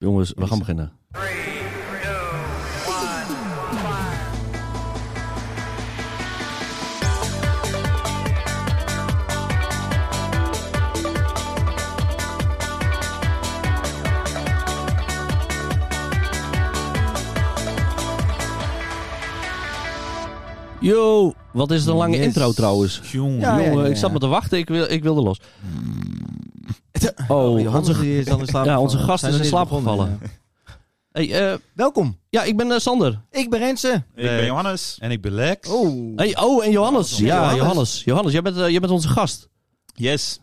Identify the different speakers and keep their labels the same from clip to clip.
Speaker 1: Jongens, we gaan beginnen. Yo, wat is het een lange
Speaker 2: Yes.
Speaker 1: intro trouwens.
Speaker 3: Jongen.
Speaker 2: Ja, ja,
Speaker 1: Jongen,
Speaker 2: ja,
Speaker 1: ik zat me te wachten, ik, wil, ik wilde los. Oh,
Speaker 2: Johannes
Speaker 1: onze,
Speaker 2: is al in slaap
Speaker 1: ja, onze gast is in slaap gevallen.
Speaker 2: ja.
Speaker 1: hey, eh,
Speaker 2: Welkom,
Speaker 1: ja, ik ben eh, Sander.
Speaker 2: ik ben Renze.
Speaker 4: Ik ben Johannes.
Speaker 3: En ik ben Lex.
Speaker 2: Oh,
Speaker 1: Hey, oh, en Johannes.
Speaker 2: Ja,
Speaker 1: Ja,
Speaker 2: Johannes.
Speaker 1: Johannes. Johannes, jij bent, eh, jij bent onze gast.
Speaker 4: Yes.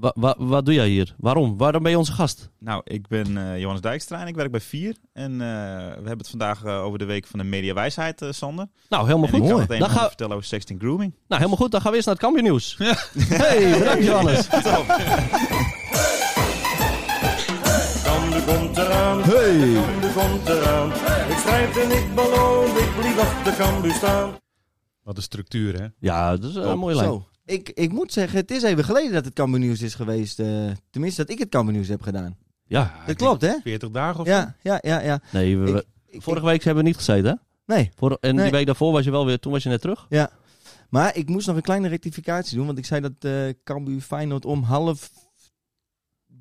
Speaker 1: Wa, wa- wat doe jij hier? Waarom? Waarom ben je onze gast?
Speaker 4: Nou, ik ben eh, Johannes Dijkstra en ik werk bij Vier. En eh, we hebben het vandaag eh, over de week van de mediawijsheid, Sander.
Speaker 1: Nou, helemaal
Speaker 4: en ik
Speaker 1: goed.
Speaker 4: ga het een
Speaker 1: Dan
Speaker 4: en ander
Speaker 1: gaan,
Speaker 4: vertellen over sexting grooming.
Speaker 1: nou, helemaal goed. Dan gaan we eerst naar het Cambuur nieuws. Hey, bedankt Johannes.
Speaker 5: Komt eraan,
Speaker 2: Hey.
Speaker 5: Komt eraan. Ik strijd en ik beloof, ik blijf achter Cambuur staan.
Speaker 3: Wat een structuur, hè?
Speaker 1: Ja, dat is een mooie lijn.
Speaker 2: Zo. Ik, ik moet zeggen, het is even geleden dat het Cambuur Nieuws is geweest. eh, tenminste, dat ik het Cambuur Nieuws heb gedaan.
Speaker 1: Ja,
Speaker 2: Dat klopt, hè?
Speaker 3: 40 dagen of
Speaker 2: Ja, ja, ja, ja.
Speaker 1: nee, we,
Speaker 2: Ik- Ik-
Speaker 1: vorige week hebben we niet gezeten, hè?
Speaker 2: Nee,
Speaker 1: Vor- en
Speaker 2: Nee.
Speaker 1: die week daarvoor was je wel weer, toen was je net terug.
Speaker 2: maar ik moest nog een kleine rectificatie doen. Want ik zei dat eh Cambuur Feyenoord om half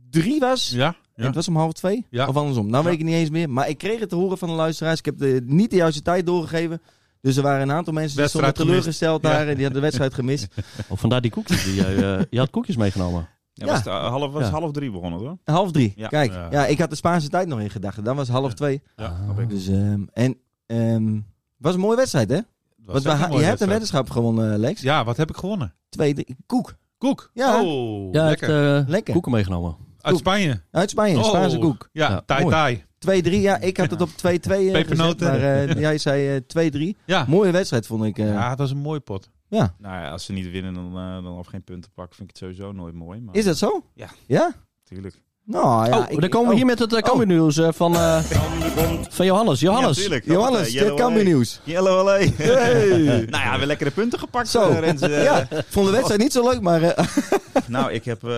Speaker 2: drie was.
Speaker 3: Ja?
Speaker 2: En
Speaker 3: Ja.
Speaker 2: het was om half twee?
Speaker 3: Ja.
Speaker 2: Of andersom? Nou weet ik het niet eens meer. Maar ik kreeg het te horen van de luisteraars. Ik heb de, niet de juiste tijd doorgegeven. Dus er waren een aantal mensen die stonden teleurgesteld
Speaker 3: Ja.
Speaker 2: daar. En die hadden de wedstrijd gemist.
Speaker 1: Of vandaar die koekjes. Die, jij, eh, je had koekjes meegenomen.
Speaker 4: Ja,
Speaker 2: Ja.
Speaker 4: Was het, eh, half, was
Speaker 1: Ja.
Speaker 4: half drie begonnen, hoor.
Speaker 2: Half drie.
Speaker 4: Ja.
Speaker 2: Kijk,
Speaker 3: Ja.
Speaker 2: ja. ik had de Spaanse tijd nog in gedachten. Dan was half twee.
Speaker 3: Ja,
Speaker 1: ik.
Speaker 2: Dus, ehm, en ehm, het was een mooie wedstrijd, hè? Want
Speaker 3: was
Speaker 2: je hebt een
Speaker 3: wedstrijd.
Speaker 2: weddenschap gewonnen, Lex.
Speaker 3: Ja, wat heb ik gewonnen?
Speaker 2: Twee, drie, koek.
Speaker 3: Koek.
Speaker 2: Ja.
Speaker 3: Oh,
Speaker 1: Ja,
Speaker 3: lekker.
Speaker 1: eh,
Speaker 2: Lekker.
Speaker 1: koeken meegenomen.
Speaker 3: Uit. Spanje.
Speaker 2: Uit Spanje, Spaanse
Speaker 3: Oh,
Speaker 2: koek.
Speaker 3: Ja,
Speaker 1: Ja,
Speaker 3: tai tai.
Speaker 2: 2-3, ja. Ik had het op 2-2 eh, gezet. Maar eh, jij zei eh, 2-3.
Speaker 3: Ja.
Speaker 2: Mooie wedstrijd, vond ik. eh.
Speaker 3: ja, dat was een mooi pot.
Speaker 2: ja.
Speaker 4: Nou ja, als ze niet winnen dan, eh, dan of geen punten pakken, vind ik het sowieso nooit mooi. Maar,
Speaker 2: Is dat zo?
Speaker 4: Ja.
Speaker 2: Ja?
Speaker 4: Tuurlijk.
Speaker 2: Nou ja.
Speaker 1: oh,
Speaker 2: ik-
Speaker 1: dan komen we
Speaker 2: oh.
Speaker 1: hier met het uh, Cambuur nieuws eh, van, eh,
Speaker 5: Cambuur komt,
Speaker 1: van Johannes. Johannes.
Speaker 4: Ja, tuurlijk.
Speaker 2: Johannes, dit
Speaker 4: away.
Speaker 2: nieuws.
Speaker 4: Yellow.
Speaker 2: Hey.
Speaker 4: nou ja, we lekkere punten gepakt.
Speaker 2: Zo.
Speaker 4: eh, Renze. Eh,
Speaker 2: Ja, vond de wedstrijd niet zo leuk, maar eh,
Speaker 4: Nou, ik heb eh,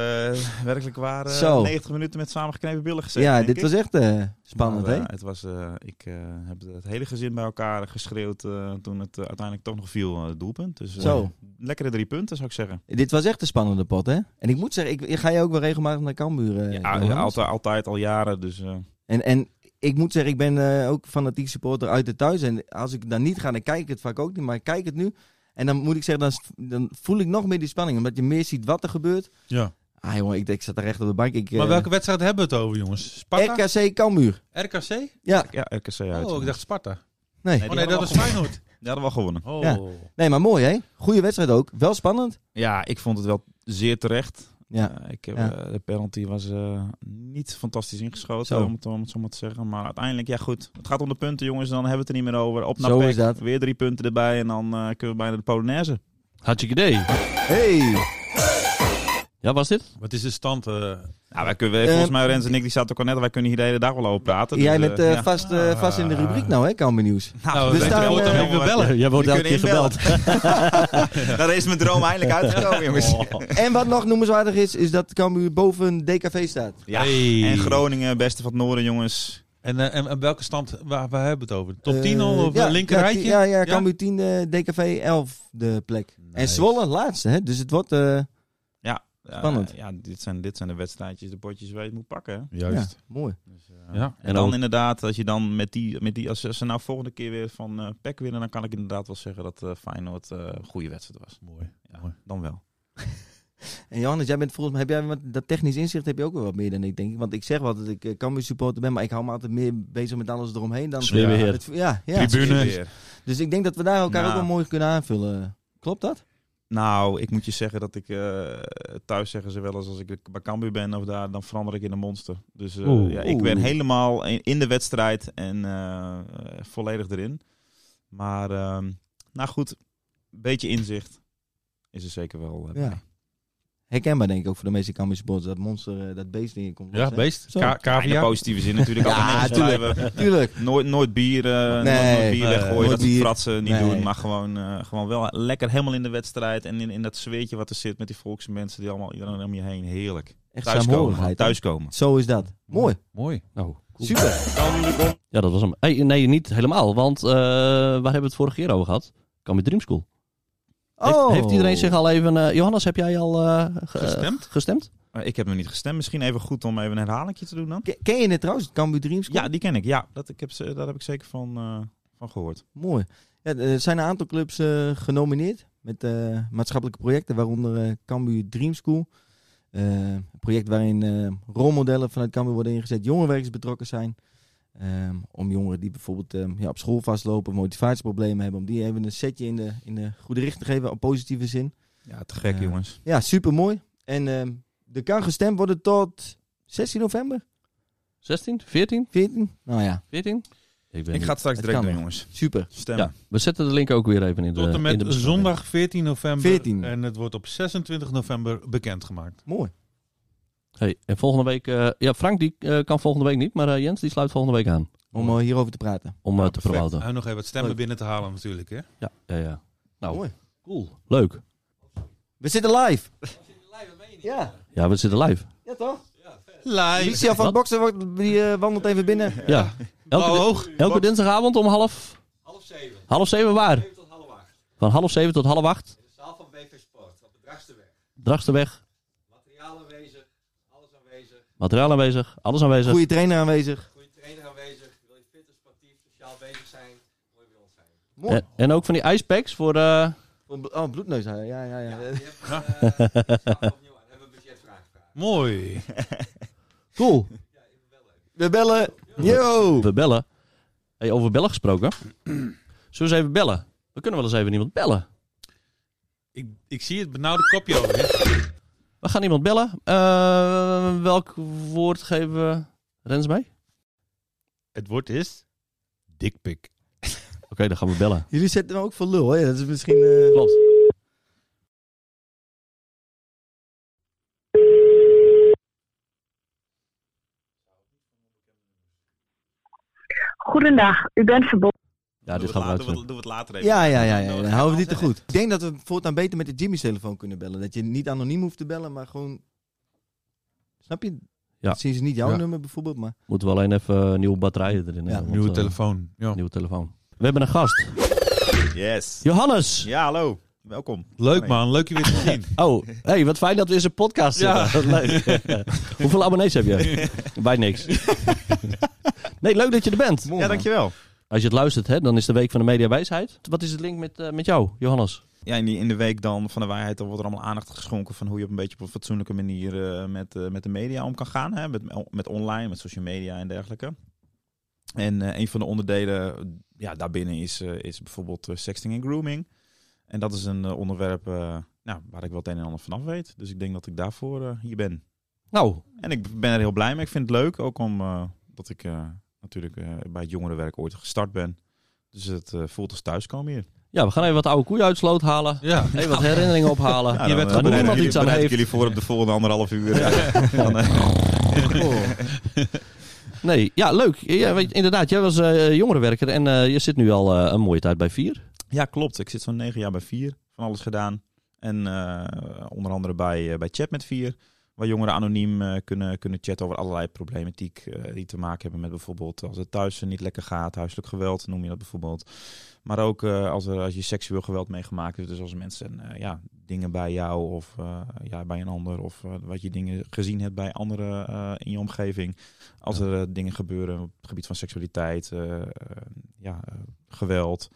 Speaker 4: werkelijk waar eh,
Speaker 2: Zo.
Speaker 4: 90 minuten met samengeknepen billen gezeten.
Speaker 2: ja, dit
Speaker 4: ik.
Speaker 2: was echt eh, spannend, hè?
Speaker 4: eh, het was, eh, ik eh, heb het hele gezin bij elkaar geschreeuwd eh, toen het uiteindelijk toch nog viel, het doelpunt. Dus eh,
Speaker 2: Zo.
Speaker 4: lekkere drie punten, zou ik zeggen.
Speaker 2: Dit was echt een spannende pot, hè? En ik moet zeggen, ik, ik ga je ook wel regelmatig naar Cambuur, eh,
Speaker 4: ja,
Speaker 2: Johannes?
Speaker 4: altijd, altijd al jaren. Dus eh,
Speaker 2: En, en ik moet zeggen, ik ben eh, ook fanatiek supporter uit het thuis. En als ik dan niet ga, dan kijk ik het vaak ook niet. Maar ik kijk het nu. En dan moet ik zeggen, dan, dan voel ik nog meer die spanning. Omdat je meer ziet wat er gebeurt.
Speaker 3: Ja.
Speaker 2: Ah jongen, ik, ik zat daar echt op de bank. Ik,
Speaker 3: Maar
Speaker 2: eh,
Speaker 3: welke wedstrijd hebben we het over, jongens? Sparta?
Speaker 2: RKC Cambuur.
Speaker 3: RKC?
Speaker 2: Ja,
Speaker 4: ja, RKC uit.
Speaker 3: Oh, ik dacht Sparta.
Speaker 2: nee.
Speaker 4: Nee,
Speaker 3: Oh nee, dat was Feyenoord.
Speaker 4: Die hadden we al gewonnen.
Speaker 3: Oh.
Speaker 2: Ja. Nee, maar mooi hè? Goede wedstrijd ook. Wel spannend.
Speaker 4: Ja, ik vond het wel zeer terecht.
Speaker 2: Ja.
Speaker 4: Eh, ik heb,
Speaker 2: Ja.
Speaker 4: eh, de penalty was eh, niet fantastisch ingeschoten,
Speaker 2: Zo.
Speaker 4: om het, om het zo maar te zeggen. Maar uiteindelijk, ja goed. Het gaat om de punten, jongens. Dan hebben we het er niet meer over. Op naar
Speaker 2: Zo
Speaker 4: PEC,
Speaker 2: is dat.
Speaker 4: Weer drie punten erbij. En dan eh, kunnen we bijna de Polonaise.
Speaker 1: Hartstikke idee.
Speaker 2: Hey.
Speaker 1: Ja, was dit?
Speaker 3: Wat is de stand? eh?
Speaker 4: Nou, wij kunnen,
Speaker 2: Eh,
Speaker 4: volgens mij, Rens en ik, die zaten ook al net. Wij kunnen hier de hele dag wel over praten.
Speaker 2: Jij
Speaker 4: dus,
Speaker 2: bent
Speaker 4: eh, ja.
Speaker 2: vast, eh, vast in de rubriek nou hè, Cambuur Nieuws.
Speaker 3: Nou,
Speaker 2: dus
Speaker 3: we moeten
Speaker 2: eh,
Speaker 3: hem even bellen.
Speaker 1: Jij wordt elke keer gebeld.
Speaker 4: Daar is mijn droom eindelijk uitgekomen, jongens.
Speaker 2: En wat nog noemenswaardig is, is dat Cambuur boven DKV staat.
Speaker 4: Ja.
Speaker 3: Hey.
Speaker 4: En Groningen, beste van het noorden, jongens.
Speaker 3: En, en, en welke stand, waar, waar hebben we het over? Top
Speaker 2: Eh,
Speaker 3: 10 al? Of
Speaker 2: ja,
Speaker 3: ja, linker
Speaker 2: ja,
Speaker 3: rijtje?
Speaker 2: Ja, ja, Cambuur 10, eh, DKV 11 de plek. En. Zwolle laatste, hè? Dus het wordt...
Speaker 4: Ja,
Speaker 2: Spannend.
Speaker 4: ja, dit zijn, dit zijn de wedstrijdjes, de potjes waar je het moet pakken. Hè?
Speaker 2: ja,
Speaker 3: Juist.
Speaker 2: mooi.
Speaker 4: Dus, eh,
Speaker 3: Ja.
Speaker 4: En,
Speaker 1: En
Speaker 4: dan
Speaker 1: ook-
Speaker 4: inderdaad, als je dan met die, met die als, als ze nou volgende keer weer van eh PEC winnen, dan kan ik inderdaad wel zeggen dat eh Feyenoord een goede wedstrijd was.
Speaker 3: Mooi.
Speaker 4: Ja,
Speaker 3: Mooi.
Speaker 4: dan wel.
Speaker 2: En Johannes, jij bent volgens mij, heb jij met dat technisch inzicht heb je ook wel wat meer dan ik denk. Want ik zeg wel dat ik Cambuur supporter ben, maar ik hou me altijd meer bezig met alles eromheen dan...
Speaker 1: Sfeerbeheer.
Speaker 2: Het- ja, ja.
Speaker 3: Tribune.
Speaker 2: Dus ik denk dat we daar elkaar
Speaker 4: Nou.
Speaker 2: ook wel mooi kunnen aanvullen. Klopt dat?
Speaker 4: Nou, ik moet je zeggen dat ik eh, thuis zeggen ze wel eens als ik bij Cambuur ben of daar, dan verander ik in een monster. Dus eh,
Speaker 1: Oeh.
Speaker 4: ja, ik ben helemaal in, de wedstrijd en eh, volledig erin. Maar ehm, nou goed, een beetje inzicht is er zeker wel.
Speaker 2: Ja. Herkenbaar denk ik ook voor de meeste supporters. Dat monster, eh, dat beest ding komt
Speaker 3: Ja, beest.
Speaker 2: Zo.
Speaker 3: Ka-
Speaker 4: Ja, in de positieve zin natuurlijk.
Speaker 2: Ja, tuurlijk. Tuurlijk.
Speaker 4: Nooit, nooit bier, eh, nooit,
Speaker 2: Nee,
Speaker 4: nooit bier weggooien,
Speaker 2: nooit
Speaker 4: dat
Speaker 2: bier.
Speaker 4: fratsen niet
Speaker 2: Nee.
Speaker 4: doen. Maar gewoon, eh, gewoon wel lekker helemaal in de wedstrijd. En in, in dat zweetje wat er zit met die volkse mensen die allemaal iedereen om je heen. Heerlijk.
Speaker 2: Echt
Speaker 4: Thuiskomen. Thuiskomen.
Speaker 2: Zo is dat. Mooi.
Speaker 3: Mooi.
Speaker 1: Nou,
Speaker 2: Super.
Speaker 1: Ja, dat was hem. Hey, nee, niet helemaal. Want eh, waar hebben we het vorige keer over gehad? Cambuur Dream School. Heeft,
Speaker 2: Oh.
Speaker 1: heeft iedereen zich al even... eh, Johannes, heb jij al eh, ge-
Speaker 3: Gestemd?
Speaker 1: gestemd?
Speaker 4: Eh, ik heb nog niet gestemd. Misschien even goed om even een herhalingje te doen dan.
Speaker 2: Ken- Ken je het trouwens, het Cambuur Dream School?
Speaker 4: Ja, die ken ik. Ja, dat, ik heb, ze- daar heb ik zeker van, eh, van gehoord.
Speaker 2: Mooi. Ja, er zijn een aantal clubs eh, genomineerd met eh, maatschappelijke projecten, waaronder eh Cambuur Dream School. Eh, een project waarin eh, rolmodellen vanuit Cambuur worden ingezet, jongerenwerkers betrokken zijn. Ehm, om jongeren die bijvoorbeeld ehm, ja, op school vastlopen, motivatieproblemen hebben, om die even een setje in de, in de goede richting te geven, op positieve zin.
Speaker 4: Ja, te gek jongens.
Speaker 2: Ja, super mooi. En ehm er kan gestemd worden tot 16 november,
Speaker 1: 16? 14?
Speaker 2: 14. Nou ja,
Speaker 1: 14? Ik, weet
Speaker 4: Ik ga het straks direct doen jongens.
Speaker 2: super.
Speaker 4: Stemmen.
Speaker 1: Ja, we zetten de link ook weer even in de
Speaker 3: Tot en
Speaker 1: in
Speaker 3: met
Speaker 1: de
Speaker 3: zondag 14 november.
Speaker 2: 14.
Speaker 3: En het wordt op 26 november bekendgemaakt.
Speaker 2: Mooi.
Speaker 1: Hey, en volgende week... eh, ja, Frank die eh, kan volgende week niet, maar eh, Jens die sluit volgende week aan.
Speaker 2: Om hierover te praten.
Speaker 1: Om
Speaker 4: Nou,
Speaker 1: te promoten.
Speaker 3: En nog even wat stemmen
Speaker 2: Leuk.
Speaker 3: binnen te halen natuurlijk. Hè?
Speaker 1: Ja, ja, ja. Nou,
Speaker 2: Mooi.
Speaker 1: cool. Leuk.
Speaker 2: We zitten live. Ja,
Speaker 1: Ja, we zitten live.
Speaker 2: ja toch?
Speaker 3: Live.
Speaker 2: Alicia van? Boksen wordt- die wandelt even binnen.
Speaker 1: Ja. Elke, elke dinsdagavond om half...
Speaker 6: Half zeven.
Speaker 1: Half zeven waar?
Speaker 6: Zeven tot half acht.
Speaker 1: Van half zeven tot half acht.
Speaker 6: In de zaal van BV Sport, op de Dragsterweg.
Speaker 1: Dragsterweg.
Speaker 6: Materiaal aanwezig, alles aanwezig,
Speaker 1: Materiaal aanwezig. Alles aanwezig.
Speaker 2: Goede trainer aanwezig.
Speaker 6: goede trainer aanwezig. Wil je fit en sportief, sociaal bezig zijn, je bij ons zijn.
Speaker 2: Mooi.
Speaker 1: En, en ook van die ijspacks voor... eh,
Speaker 2: Oh, bloedneus. Ja, ja, ja.
Speaker 6: Ja,
Speaker 2: ja.
Speaker 6: we eh, opnieuw aan. Hebben we een budgetvraag gevraagd.
Speaker 3: Mooi.
Speaker 1: cool.
Speaker 2: We bellen. Yo.
Speaker 1: We bellen. Hey, over bellen gesproken. Zullen we eens even bellen? We kunnen wel eens even iemand bellen.
Speaker 3: Ik, ik zie het benauwde kopje over.
Speaker 1: We gaan iemand bellen. Eh, welk woord geven we Rens mee?
Speaker 3: Het woord is... Dikpik.
Speaker 1: Oké, dan gaan we bellen.
Speaker 2: Jullie zetten me ook voor lul, hè? Dat is misschien... eh,
Speaker 1: Klopt.
Speaker 7: Goedendag, u bent verbonden.
Speaker 1: Ja, dit gaan we
Speaker 4: later,
Speaker 1: uitzoeken.
Speaker 4: doe, doe het later even.
Speaker 2: Ja, ja, ja. ja. Dan houden we die te goed. Ik denk dat we voortaan beter met de Jimmy's telefoon kunnen bellen. Dat je niet anoniem hoeft te bellen, maar gewoon... Snap je?
Speaker 1: Ja.
Speaker 2: Zien ze niet jouw
Speaker 3: Ja.
Speaker 2: nummer bijvoorbeeld, maar...
Speaker 1: Moeten we alleen even nieuwe batterijen erin
Speaker 2: Ja,
Speaker 1: hebben.
Speaker 3: Nieuwe
Speaker 1: want, eh,
Speaker 3: telefoon. Ja.
Speaker 1: Nieuwe telefoon. We hebben een gast.
Speaker 4: Yes.
Speaker 1: Johannes!
Speaker 4: Ja, hallo. Welkom.
Speaker 3: Leuk man, leuk je weer te zien.
Speaker 1: Oh, hey, wat fijn dat we in zijn podcast
Speaker 3: Ja.
Speaker 1: zitten. Wat leuk. Hoeveel abonnees heb je? Bij niks. nee, leuk dat je er bent.
Speaker 2: Mooi,
Speaker 4: Ja,
Speaker 2: man.
Speaker 1: Als je het luistert, hè, dan is de Week van de Mediawijsheid. Wat is het link met, eh, met jou, Johannes?
Speaker 4: Ja, in, die, in de week dan van de waarheid dan wordt er allemaal aandacht geschonken van hoe je op een beetje op een fatsoenlijke manier eh, met, eh, met de media om kan gaan. Hè? Met, met online, met social media en dergelijke. En een van de onderdelen ja, daarbinnen is, is bijvoorbeeld sexting en grooming. En dat is een onderwerp nou, waar ik wel het een en ander vanaf weet. Dus ik denk dat ik daarvoor hier ben.
Speaker 1: Nou,
Speaker 4: En ik ben er heel blij mee. Ik vind het leuk, ook omdat dat ik natuurlijk eh, bij het jongerenwerk ooit gestart ben. Dus het eh, voelt als thuiskomen hier.
Speaker 1: ja, we gaan even wat oude koeien uit de sloot halen.
Speaker 3: Ja.
Speaker 1: Even wat herinneringen ophalen.
Speaker 4: Ja,
Speaker 3: je
Speaker 4: dan,
Speaker 3: bent
Speaker 1: waar niemand
Speaker 4: jullie-
Speaker 1: iets aan heeft.
Speaker 4: jullie voor op de volgende anderhalf uur. Dan, eh,
Speaker 1: Nee, ja, leuk. Ja, weet, inderdaad, jij was eh jongerenwerker en eh, je zit nu al eh, een mooie tijd bij Vier.
Speaker 4: ja, klopt. Ik zit zo'n negen jaar bij Vier. Van alles gedaan. En eh, onder andere bij, eh, bij Chat met Vier. Waar jongeren anoniem eh, kunnen, kunnen chatten over allerlei problematiek eh, die te maken hebben met bijvoorbeeld als het thuis niet lekker gaat, huiselijk geweld noem je dat bijvoorbeeld. Maar ook eh, als, er, als je seksueel geweld meegemaakt hebt. Dus als mensen ja, dingen bij jou of ja, bij een ander. Of wat je dingen gezien hebt bij anderen in je omgeving. Als
Speaker 1: Ja.
Speaker 4: er dingen gebeuren op het gebied van seksualiteit, ja, geweld.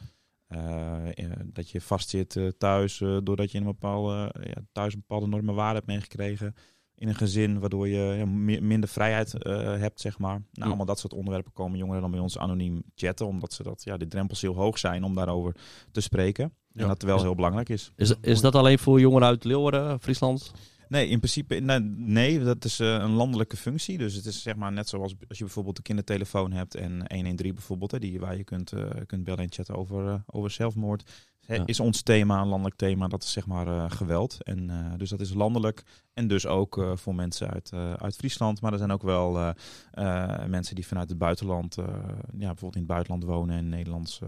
Speaker 4: dat je vastzit eh, thuis doordat je een bepaalde, ja, thuis een bepaalde normen waarde hebt meegekregen. In een gezin, waardoor je ja, mi- minder vrijheid eh, hebt, zeg maar. Nou,
Speaker 1: Ja.
Speaker 4: allemaal dat soort onderwerpen komen jongeren dan bij ons anoniem chatten. Omdat ze dat, ja, de drempels heel hoog zijn om daarover te spreken.
Speaker 3: Ja.
Speaker 4: En dat wel
Speaker 1: Is-
Speaker 4: heel belangrijk is.
Speaker 1: Is, is dat alleen voor jongeren uit Leeuwarden, Friesland?
Speaker 4: Nee, in principe, nee, nee dat is eh, een landelijke functie. Dus het is zeg maar net zoals als je bijvoorbeeld een kindertelefoon hebt en 113 bijvoorbeeld, hè, die, waar je kunt, eh, kunt bellen en chatten over, over zelfmoord.
Speaker 1: Ja.
Speaker 4: Is ons thema, een landelijk thema, dat is zeg maar eh, geweld. En, eh, dus dat is landelijk en dus ook eh, voor mensen uit, eh, uit Friesland. Maar er zijn ook wel eh, eh, mensen die vanuit het buitenland, eh, ja, bijvoorbeeld in het buitenland wonen en Nederlands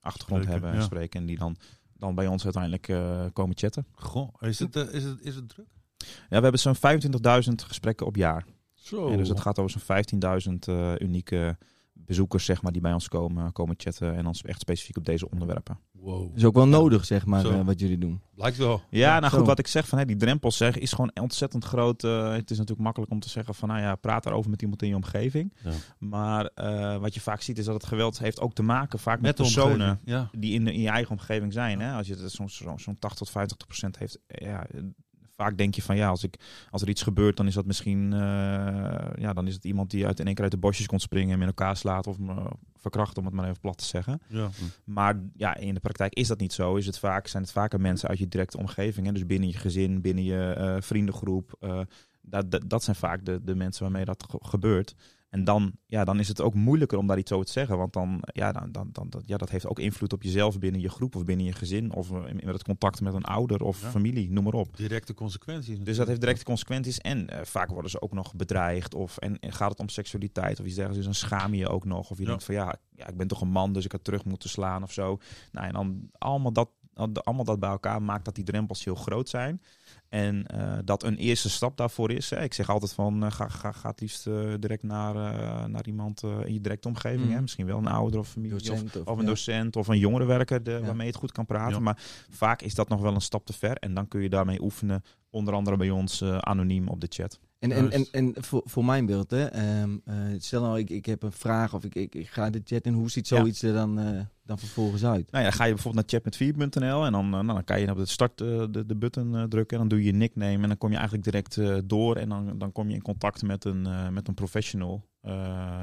Speaker 4: achtergrond
Speaker 3: Spreken,
Speaker 4: hebben en
Speaker 3: ja.
Speaker 4: spreken. En die dan, dan bij ons uiteindelijk eh, komen chatten.
Speaker 3: Goh, is het, is het, is het druk?
Speaker 4: Ja, we hebben zo'n 25.000 gesprekken op jaar.
Speaker 3: Zo.
Speaker 4: En dus het gaat over zo'n 15.000 eh, unieke bezoekers zeg maar, die bij ons komen, komen chatten. En dan echt specifiek op deze onderwerpen.
Speaker 3: Wow.
Speaker 2: is ook wel nodig, zeg maar,
Speaker 3: Zo.
Speaker 2: eh, wat jullie doen.
Speaker 3: Lijkt wel.
Speaker 4: Ja, nou
Speaker 2: zo.
Speaker 4: goed, wat ik zeg van hè, die drempel zeg, is gewoon ontzettend groot. Eh, het is natuurlijk makkelijk om te zeggen van nou ja, praat daarover met iemand in je omgeving.
Speaker 1: Ja.
Speaker 4: Maar eh, wat je vaak ziet is dat het geweld heeft ook te maken vaak met, personen.
Speaker 3: Ja.
Speaker 4: die in, de- in je eigen omgeving zijn. Hè? Als je het zo'n zo, zo'n 80 tot 50 procent heeft. Ja, vaak denk je van ja, als, ik, als er iets gebeurt, dan is dat misschien. eh, ja, dan is het iemand die uit, in één keer uit de bosjes komt springen en met elkaar slaat of me verkracht, om het maar even plat te zeggen.
Speaker 3: Ja.
Speaker 4: Maar ja, in de praktijk is dat niet zo. Is het vaak, zijn het vaker mensen uit je directe omgeving. Hè? Dus binnen je gezin, binnen je eh, vriendengroep. eh, dat, dat, dat zijn vaak de, de mensen waarmee dat ge- gebeurt. En dan, ja, dan is het ook moeilijker om daar iets over te zeggen. Want dan, ja, dan, dan, dan, dat- ja, dat heeft ook invloed op jezelf binnen je groep of binnen je gezin. Of eh, met het contact met een ouder of
Speaker 3: Ja.
Speaker 4: familie, noem maar op.
Speaker 3: Directe consequenties.
Speaker 4: Dus dat heeft directe consequenties. En eh, vaak worden ze ook nog bedreigd. Of, en, en gaat het om seksualiteit of iets dergelijks. Dus dan schaam je je ook nog. Of je
Speaker 3: Ja.
Speaker 4: denkt van ja, ja, ik ben toch een man, dus ik had terug moeten slaan of zo. Nou, en dan allemaal dat, allemaal dat bij elkaar maakt dat die drempels heel groot zijn. En eh, dat een eerste stap daarvoor is. Hè. Ik zeg altijd van eh, ga, ga, ga het liefst eh, direct naar, eh, naar iemand eh, in je directe omgeving.
Speaker 2: Mhm.
Speaker 4: Hè. Misschien wel een ouder of familie. Of,
Speaker 2: Docent of,
Speaker 4: of een
Speaker 2: ja.
Speaker 4: docent of een jongerenwerker de,
Speaker 2: Ja.
Speaker 4: waarmee je het goed kan praten.
Speaker 3: Ja.
Speaker 4: Maar vaak is dat nog wel een stap te ver. En dan kun je daarmee oefenen. Onder andere bij ons eh, anoniem op de chat.
Speaker 2: En, en, en, en voor, voor mijn beeld, hè, ehm, eh, stel nou, ik, ik heb een vraag of ik, ik, ik ga de chat in, hoe ziet
Speaker 4: Ja.
Speaker 2: zoiets er dan, eh, dan vervolgens uit?
Speaker 4: Nou ja, dan ga je bijvoorbeeld naar chatmet4.nl en dan, eh, nou, dan kan je op de start eh, de, de button eh, drukken. En dan doe je je nickname en dan kom je eigenlijk direct door. En dan, dan kom je in contact met een, met een professional.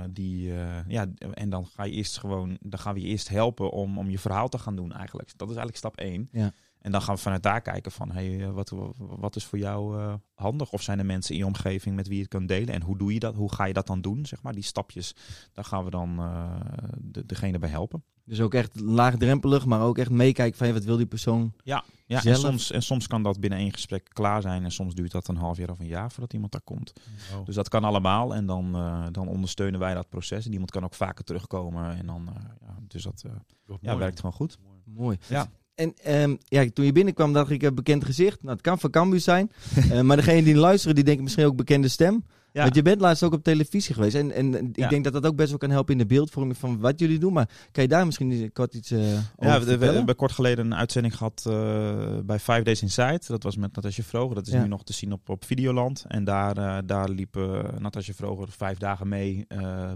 Speaker 4: die, ja, en dan ga je eerst gewoon, dan gaan we je eerst helpen om, om je verhaal te gaan doen eigenlijk. Dat is eigenlijk stap 1.
Speaker 2: Ja.
Speaker 4: En dan gaan we vanuit daar kijken van, hey, eh, wat, wat is voor jou eh, handig? Of zijn er mensen in je omgeving met wie je het kan delen? En hoe doe je dat? Hoe ga je dat dan doen? Zeg maar, die stapjes, daar gaan we dan eh, de, degene bij helpen.
Speaker 2: Dus ook echt laagdrempelig, maar ook echt meekijken van hey, wat wil die persoon?
Speaker 4: Ja, en
Speaker 2: zelf.
Speaker 4: soms, en soms kan dat binnen één gesprek klaar zijn. En soms duurt dat een half jaar of een jaar voordat iemand daar komt.
Speaker 3: Oh.
Speaker 4: Dus dat kan allemaal. En dan, eh, dan ondersteunen wij dat proces. En iemand kan ook vaker terugkomen. En dan, eh, ja, dus dat eh, ja, werkt gewoon goed.
Speaker 2: Mooi.
Speaker 4: Ja.
Speaker 2: En ehm, ja, toen je binnenkwam dacht ik, een bekend gezicht. Nou, het kan van Cambuur zijn. Eh, maar degene die luisteren, die denken misschien ook bekende stem.
Speaker 4: Ja.
Speaker 2: Want je bent laatst ook op televisie geweest. En, en ik
Speaker 4: Ja.
Speaker 2: denk dat dat ook best wel kan helpen in de beeldvorming van wat jullie doen. Maar kan je daar misschien eens kort iets eh over
Speaker 4: Ja, we, hebben kort geleden een uitzending gehad eh, bij Five Days Inside. Dat was met Natasja Vroger. Dat is
Speaker 2: Ja.
Speaker 4: nu nog te zien op, op Videoland. En daar, eh, daar liep Natasja Vroger vijf dagen mee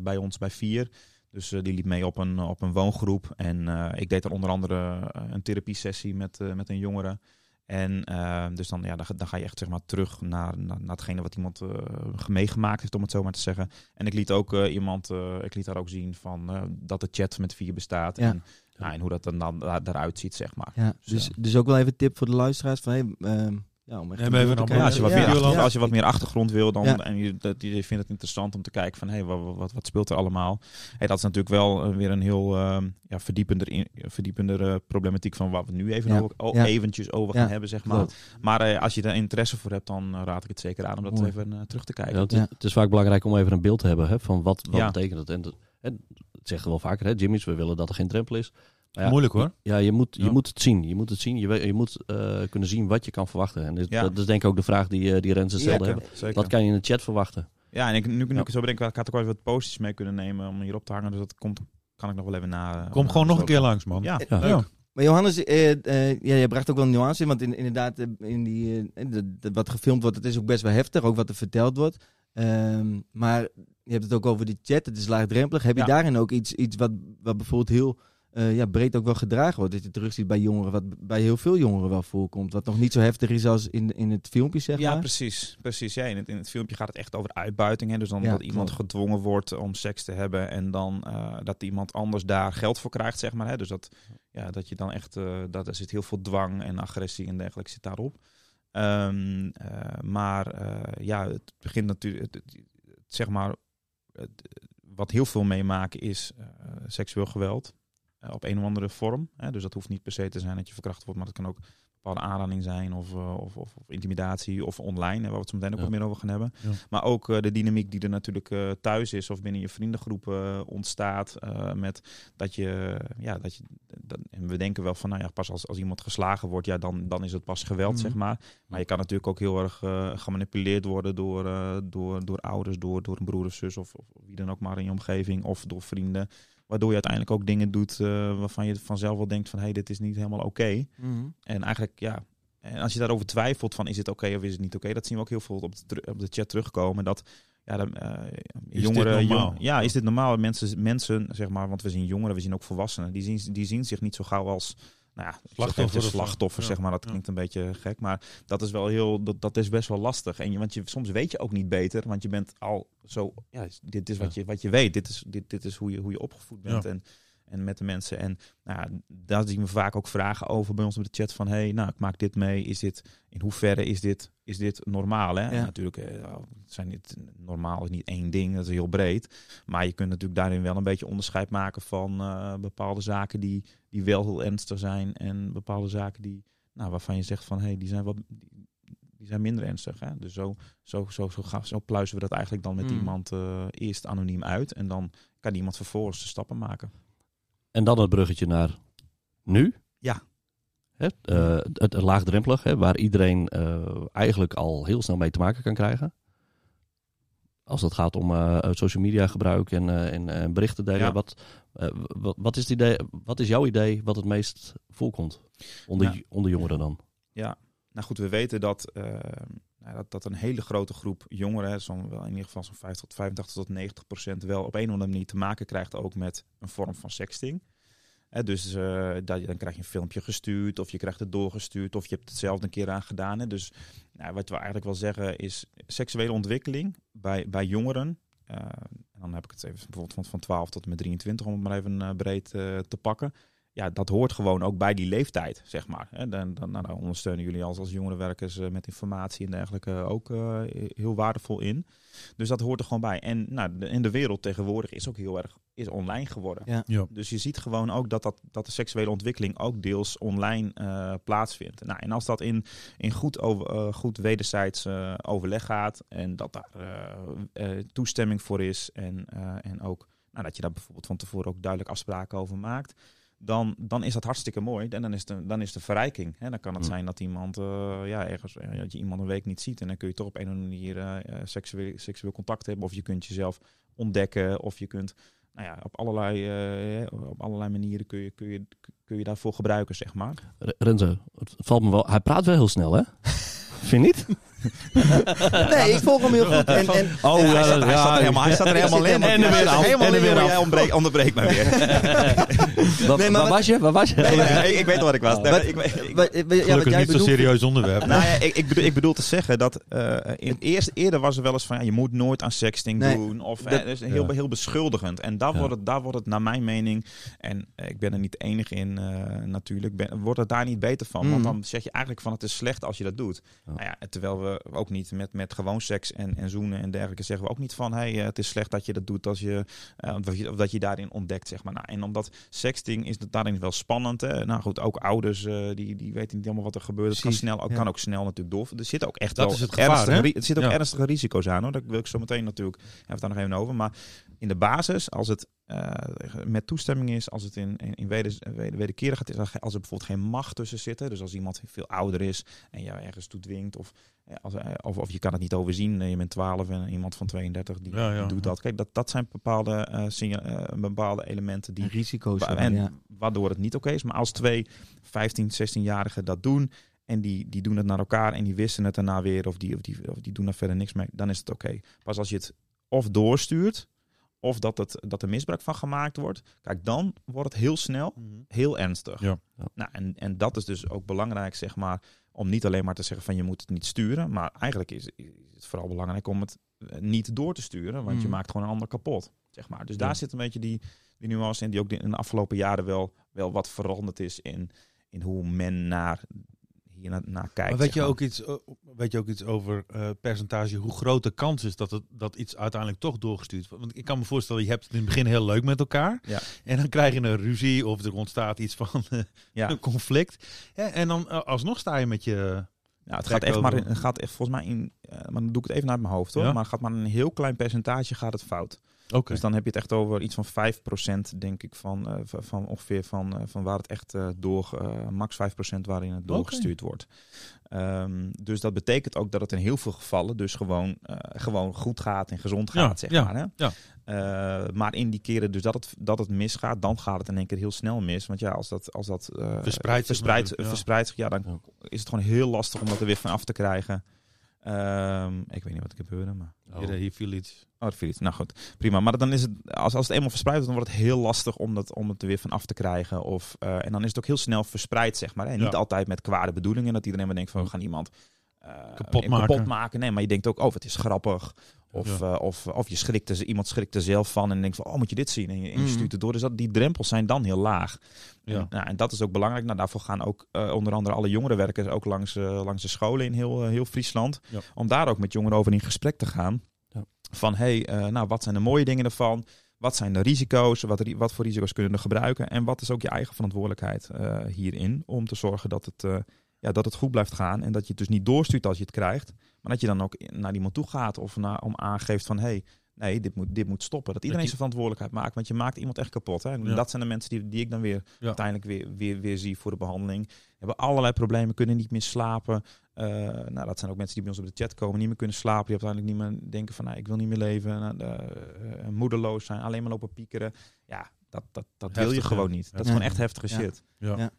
Speaker 4: bij ons bij Vier. Dus eh, die liep mee op een, op een woongroep. En eh, ik deed er onder andere eh, een therapiesessie met, met een jongere. En dus dan, ja, dan, ga- dan ga je echt zeg maar, terug naar, naar, naar hetgene wat iemand eh, meegemaakt heeft, om het zo maar te zeggen. En ik liet ook iemand, ik liet daar ook zien van dat de chat met vier bestaat.
Speaker 2: Ja.
Speaker 4: En, nou, en hoe dat dan, dan daar- daaruit ziet, zeg maar.
Speaker 2: Ja,
Speaker 4: Dus,
Speaker 2: dus,
Speaker 4: ja.
Speaker 2: dus ook wel even tip voor de luisteraars. Van, hey, ehm, ja, om echt te
Speaker 4: als je wat, meer,
Speaker 3: ja,
Speaker 4: achter-
Speaker 3: ja.
Speaker 4: als je wat meer achtergrond wil dan,
Speaker 2: Ja.
Speaker 4: en je, dat, je vindt het interessant om te kijken van hey, wat, wat, speelt er allemaal. Hey, dat is natuurlijk wel eh, weer een heel ehm, ja, verdiepender, in, verdiepender problematiek van waar we het nu even
Speaker 2: Ja.
Speaker 4: over, o-
Speaker 2: Ja.
Speaker 4: eventjes over
Speaker 2: Ja,
Speaker 4: gaan hebben. Zeg maar.
Speaker 2: Klopt.
Speaker 4: Maar eh, als je daar interesse voor hebt, dan eh, raad ik het zeker aan om dat
Speaker 2: Mooi.
Speaker 4: even terug te kijken.
Speaker 1: Ja, het, is,
Speaker 2: Ja.
Speaker 1: het is vaak belangrijk om even een beeld te hebben hè, van wat, wat
Speaker 4: Ja.
Speaker 1: betekent het. En dat, hè, dat zeggen we wel vaker, hè, Jimmy's, we willen dat er geen drempel is. Ja,
Speaker 3: Moeilijk hoor.
Speaker 1: Ja, je moet, je
Speaker 3: Ja.
Speaker 1: moet het zien. Je moet het zien. Je, weet- je moet eh, kunnen zien wat je kan verwachten. En dit,
Speaker 4: Ja.
Speaker 1: dat is denk ik ook de vraag die, eh, die Renze stelde.
Speaker 4: Zeker, zeker.
Speaker 1: Wat kan je in de chat verwachten?
Speaker 4: Ja, en ik, nu, nu
Speaker 1: Ja.
Speaker 4: ik zo bedenk, ik had ook wel even wat posters mee kunnen nemen om hierop te hangen. Dus dat komt, kan ik nog wel even na.
Speaker 3: Kom
Speaker 4: na
Speaker 3: gewoon nog een keer langs, man.
Speaker 4: Ja,
Speaker 1: Ja.
Speaker 3: Ja.
Speaker 2: Maar Johannes, eh, eh, ja, jij bracht ook wel een nuance in. Want in, inderdaad, eh, in die, eh, de- de- wat gefilmd wordt, het is ook best wel heftig. Ook wat er verteld wordt. Ehm, maar je hebt het ook over die chat. Het is laagdrempelig. Heb je daarin ook iets, iets wat, wat bijvoorbeeld heel eh, ja, breed ook wel gedragen wordt? Dat je terug ziet bij jongeren. Wat bij heel veel jongeren wel voorkomt. Wat nog niet zo heftig is als in, in het filmpje, zeg
Speaker 4: Ja,
Speaker 2: maar.
Speaker 4: precies. precies. Ja, in, het, in het filmpje gaat het echt over uitbuiting. Hè? Dus dan
Speaker 2: Ja,
Speaker 4: dat iemand
Speaker 2: klopt.
Speaker 4: gedwongen wordt om seks te hebben. En dan eh, dat iemand anders daar geld voor krijgt, zeg maar. Hè? Dus dat, ja, dat je dan echt... eh dat, er zit heel veel dwang en agressie en dergelijke zit daarop. Ehm, eh, maar ja, het begint natuurlijk... Zeg maar... wat heel veel meemaken is seksueel geweld. Eh, op een of andere vorm. Hè? Dus dat hoeft niet per se te zijn dat je verkracht wordt. Maar dat kan ook bepaalde aanranding zijn of, eh, of, of, of intimidatie of online, hè, waar we het zo meteen ook
Speaker 1: Ja.
Speaker 4: wat meer over gaan hebben.
Speaker 3: Ja.
Speaker 4: Maar ook eh, de dynamiek die er natuurlijk thuis is of binnen je vriendengroep eh, ontstaat. met dat je, ja, dat je en we denken wel van, nou ja, pas als, als iemand geslagen wordt, ja, dan, dan is het pas geweld,
Speaker 2: Mhm.
Speaker 4: zeg maar. Maar je kan natuurlijk ook heel erg gemanipuleerd worden door, door, door ouders, door, door een broer of zus of, of wie dan ook maar in je omgeving of door vrienden. Waardoor je uiteindelijk ook dingen doet eh, waarvan je vanzelf wel denkt van, hé, hey, dit is niet helemaal oké.
Speaker 2: Mhm.
Speaker 4: En eigenlijk, ja, en als je daarover twijfelt van is het oké of is het niet oké, dat zien we ook heel veel op de, op de chat terugkomen. Dat ja, de, eh, jongeren, jong- ja, is dit normaal? Mensen, mensen, zeg maar, want we zien jongeren, we zien ook volwassenen, die zien, die zien zich niet zo gauw als nou ja,
Speaker 3: Slachtoffer
Speaker 4: zeg maar. Dat klinkt een beetje gek, maar dat is wel heel, dat, dat is best wel lastig. En je, want je, soms weet je ook niet beter, want je bent al zo, ja, dit is wat, je, wat je weet, dit is, dit, dit is hoe je, hoe je opgevoed bent.
Speaker 3: Ja.
Speaker 4: En, en met de mensen. En nou, daar zien we vaak ook vragen over bij ons op de chat van hey, nou, ik maak dit mee. Is dit in hoeverre is dit, is dit normaal? Hè? En natuurlijk, eh, het zijn niet, normaal is niet één ding, dat is heel breed. Maar je kunt natuurlijk daarin wel een beetje onderscheid maken van eh, bepaalde zaken die, die wel heel ernstig zijn. En bepaalde zaken die, nou, waarvan je zegt van hey, die zijn wat. Die, die zijn minder ernstig. Hè? Dus zo, zo, zo, zo, gaan, zo pluizen we dat eigenlijk dan met
Speaker 2: Mm.
Speaker 4: iemand eh, eerst anoniem uit. En dan kan iemand vervolgens de stappen maken.
Speaker 1: En dan het bruggetje naar nu.
Speaker 4: Ja.
Speaker 1: Hè, eh, het, het laagdrempelig, hè, waar iedereen eh, eigenlijk al heel snel mee te maken kan krijgen. Als het gaat om eh, social media gebruik en, en, en berichten delen.
Speaker 4: Ja.
Speaker 1: Wat, wat, wat, is het idee, wat is jouw idee wat het meest voorkomt onder,
Speaker 4: Ja.
Speaker 1: onder jongeren dan?
Speaker 4: Nou goed, we weten dat, eh, nou, dat, dat een hele grote groep jongeren, zo'n wel in ieder geval zo'n 50 tot 85 tot 90 procent, wel op een of andere manier te maken krijgt ook met een vorm van sexting. Dus eh, dat, dan krijg je een filmpje gestuurd, of je krijgt het doorgestuurd, of je hebt het zelf een keer aan gedaan. Dus nou, wat we eigenlijk wel zeggen is seksuele ontwikkeling bij, bij jongeren. eh, en dan heb ik het even bijvoorbeeld van, van 12 tot en met 23, om het maar even eh, breed te pakken ja, dat hoort gewoon ook bij die leeftijd, zeg maar. En dan, dan, nou, ondersteunen jullie als, als jongerenwerkers eh, met informatie en dergelijke ook eh, heel waardevol in. Dus dat hoort er gewoon bij. En nou, de, en de wereld tegenwoordig is ook heel erg is online geworden.
Speaker 2: Ja.
Speaker 3: Ja.
Speaker 4: Dus je ziet gewoon ook dat, dat, dat de seksuele ontwikkeling ook deels online eh, plaatsvindt. Nou, en als dat in, in goed, over, goed wederzijds overleg gaat en dat daar toestemming voor is en, en ook nou, dat je daar bijvoorbeeld van tevoren ook duidelijk afspraken over maakt dan, dan is dat hartstikke mooi. En dan is de, dan is de verrijking. Hè? Dan kan het
Speaker 1: Mm.
Speaker 4: zijn dat iemand eh, ja, ergens dat je iemand een week niet ziet. En dan kun je toch op een of andere manier eh, eh, seksueel, seksueel contact hebben. Of je kunt jezelf ontdekken. Of je kunt nou ja, op allerlei, op allerlei manieren kun je, kun, je, kun je daarvoor gebruiken, zeg maar.
Speaker 1: R- Renze, het valt me wel. Hij praat wel heel snel, hè? Vind je niet?
Speaker 2: Nee, ik volg hem heel goed. En, en,
Speaker 1: Oh,
Speaker 4: hij, staat, hij, staat er helemaal, hij staat er helemaal in.
Speaker 1: En er weer af.
Speaker 4: Helemaal
Speaker 1: En er weer af.
Speaker 4: Jij ontbreekt, onderbreekt mij weer.
Speaker 1: Waar,
Speaker 2: Nee, maar
Speaker 1: waar
Speaker 2: wat-
Speaker 1: was je? Waar was je?
Speaker 4: Nee, nee, ik, ik weet waar ik was. Nee,
Speaker 2: Wat-
Speaker 4: ik, ik, ik-
Speaker 2: wat, ja, wat jij
Speaker 3: niet zo'n serieus onderwerp.
Speaker 4: Nou ja, ik, ik, bedoel, ik bedoel te zeggen dat eh, in, eerst, eerder was er wel eens van ja, je moet nooit aan sexting
Speaker 2: Nee,
Speaker 4: doen. Of
Speaker 2: dat-
Speaker 4: eh, dus heel,
Speaker 3: ja.
Speaker 4: heel beschuldigend. En daar,
Speaker 1: Ja.
Speaker 4: wordt het, daar wordt het naar mijn mening, en eh, ik ben er niet de enige in eh, natuurlijk, ben, wordt het daar niet beter van. Want
Speaker 2: Mhm.
Speaker 4: dan zeg je eigenlijk van het is slecht als je dat doet.
Speaker 1: Ja.
Speaker 4: Nou ja, terwijl we ook niet met, met gewoon seks en, en zoenen en dergelijke zeggen we ook niet van hey, eh, het is slecht dat je dat doet als je, eh, of, je of dat je daarin ontdekt. Zeg maar. nou, en omdat sexting is het daarin wel spannend. Hè? Nou goed, ook ouders eh, die, die weten niet helemaal wat er gebeurt. Het kan, snel, ook,
Speaker 2: ja.
Speaker 4: kan ook snel natuurlijk door. Er zitten ook echt
Speaker 3: Dat
Speaker 4: wel
Speaker 3: is het gevaar,
Speaker 4: ernstige,
Speaker 3: hè?
Speaker 4: er zitten ook
Speaker 3: Ja.
Speaker 4: ernstige risico's aan. Hoor. Dat wil ik zo meteen natuurlijk het daar nog even over. Maar in de basis, als het eh, met toestemming is, als het in, in, in weder, weder, wederkerigheid is, als er bijvoorbeeld geen macht tussen zit. hè, Dus als iemand veel ouder is en jou ergens toe dwingt, of, eh, als, eh, of, of je kan het niet overzien, je bent 12 en iemand van 32 die,
Speaker 3: Ja, ja.
Speaker 4: die doet dat. Kijk, dat, dat zijn bepaalde, eh, signa- eh, bepaalde elementen die
Speaker 2: risico's.
Speaker 4: Wa-
Speaker 2: ja,
Speaker 4: en
Speaker 2: ja.
Speaker 4: waardoor het niet oké is. Maar als twee 15, 16-jarigen dat doen en die, die doen het naar elkaar en die wisten het daarna weer of die, of die, of die doen er verder niks mee, dan is het oké. Pas als je het of doorstuurt of dat, het, dat er misbruik van gemaakt wordt, kijk, dan wordt het heel snel heel ernstig.
Speaker 3: Ja.
Speaker 1: Ja.
Speaker 4: Nou, en, en dat is dus ook belangrijk, zeg maar, om niet alleen maar te zeggen van je moet het niet sturen, maar eigenlijk is, is het vooral belangrijk om het eh, niet door te sturen, want je
Speaker 2: Mhm.
Speaker 4: maakt gewoon een ander kapot, zeg maar. Dus
Speaker 3: Ja.
Speaker 4: daar zit een beetje die, die nuance in, die ook in de afgelopen jaren wel, wel wat veranderd is in, in hoe men naar, hier naar, naar kijkt.
Speaker 3: Maar weet je,
Speaker 4: maar.
Speaker 3: ook iets, eh, weet je ook iets over eh, percentage, hoe groot de kans is dat, het, dat iets uiteindelijk toch doorgestuurd wordt? Want ik kan me voorstellen, je hebt het in het begin heel leuk met elkaar.
Speaker 4: Ja.
Speaker 3: En dan krijg je een ruzie of er ontstaat iets van eh,
Speaker 4: Ja.
Speaker 3: een conflict. Ja, en dan alsnog sta je met je...
Speaker 4: Ja, het gaat echt maar, in- het gaat echt volgens mij in, maar dan doe ik het even naar mijn hoofd hoor. Maar het gaat maar een heel klein percentage gaat het fout. Dus dan heb je het echt over iets van 5% denk ik van, eh, van, ongeveer van, eh, van waar het echt eh, door, max 5% waarin het doorgestuurd wordt. Ehm, dus dat betekent ook dat het in heel veel gevallen dus gewoon, gewoon goed gaat en gezond
Speaker 3: Ja,
Speaker 4: gaat, zeg
Speaker 3: ja,
Speaker 4: maar. Hè?
Speaker 3: ja.
Speaker 4: Maar in die keren dus dat het, dat het misgaat, dan gaat het in één keer heel snel mis. Want ja, als dat, als dat
Speaker 3: Verspreidt zich
Speaker 4: verspreidt,
Speaker 3: natuurlijk, ja.
Speaker 4: ja, dan is het gewoon heel lastig om dat er weer van af te krijgen. Ehm, ik weet niet wat ik heb horen, maar...
Speaker 3: Hier, hier viel iets.
Speaker 4: Oh, dat viel iets. Nou goed, prima. Maar dan is het, als, als het eenmaal verspreid wordt, dan wordt het heel lastig om, dat, om het er weer van af te krijgen. Of, eh, en dan is het ook heel snel verspreid, zeg maar. Hè. En
Speaker 3: Ja.
Speaker 4: niet altijd met kwade bedoelingen, dat iedereen maar denkt van, we gaan iemand eh,
Speaker 3: Kapot maken.
Speaker 4: kapot maken. Nee, maar je denkt ook, oh, het is grappig. Of,
Speaker 3: Ja.
Speaker 4: eh, of, of je schrikt er, iemand schrikt er zelf van en denkt van, oh, moet je dit zien? En je, en je
Speaker 2: Mhm.
Speaker 4: stuurt het door. Dus dat, die drempels zijn dan heel laag.
Speaker 3: Ja.
Speaker 4: En, nou, en dat is ook belangrijk. Nou, daarvoor gaan ook eh, onder andere alle jongerenwerkers ook langs, langs de scholen in heel, heel Friesland.
Speaker 3: Ja.
Speaker 4: Om daar ook met jongeren over in gesprek te gaan. Van, hey, eh, nou, wat zijn de mooie dingen ervan? Wat zijn de risico's? Wat, wat voor risico's kunnen we gebruiken? En wat is ook je eigen verantwoordelijkheid hierin? Om te zorgen dat het, ja, dat het goed blijft gaan. En dat je het dus niet doorstuurt als je het krijgt. Maar dat je dan ook naar iemand toe gaat of naar, om aangeeft van... Hey, nee, dit moet, dit moet stoppen. Dat iedereen zijn verantwoordelijkheid maakt. Want je maakt iemand echt kapot. Hè? En
Speaker 3: Ja.
Speaker 4: Dat zijn de mensen die, die ik dan weer
Speaker 3: Ja.
Speaker 4: uiteindelijk weer, weer, weer zie voor de behandeling. Hebben allerlei problemen, kunnen niet meer slapen. Eh, nou, dat zijn ook mensen die bij ons op de chat komen, niet meer kunnen slapen. Die uiteindelijk niet meer denken van, nou, ik wil niet meer leven. Eh, moedeloos zijn, alleen maar lopen piekeren. Ja, dat, dat, dat wil je gewoon niet. Dat
Speaker 3: Ja.
Speaker 4: is gewoon echt heftige
Speaker 2: Ja.
Speaker 4: shit.
Speaker 3: Ja.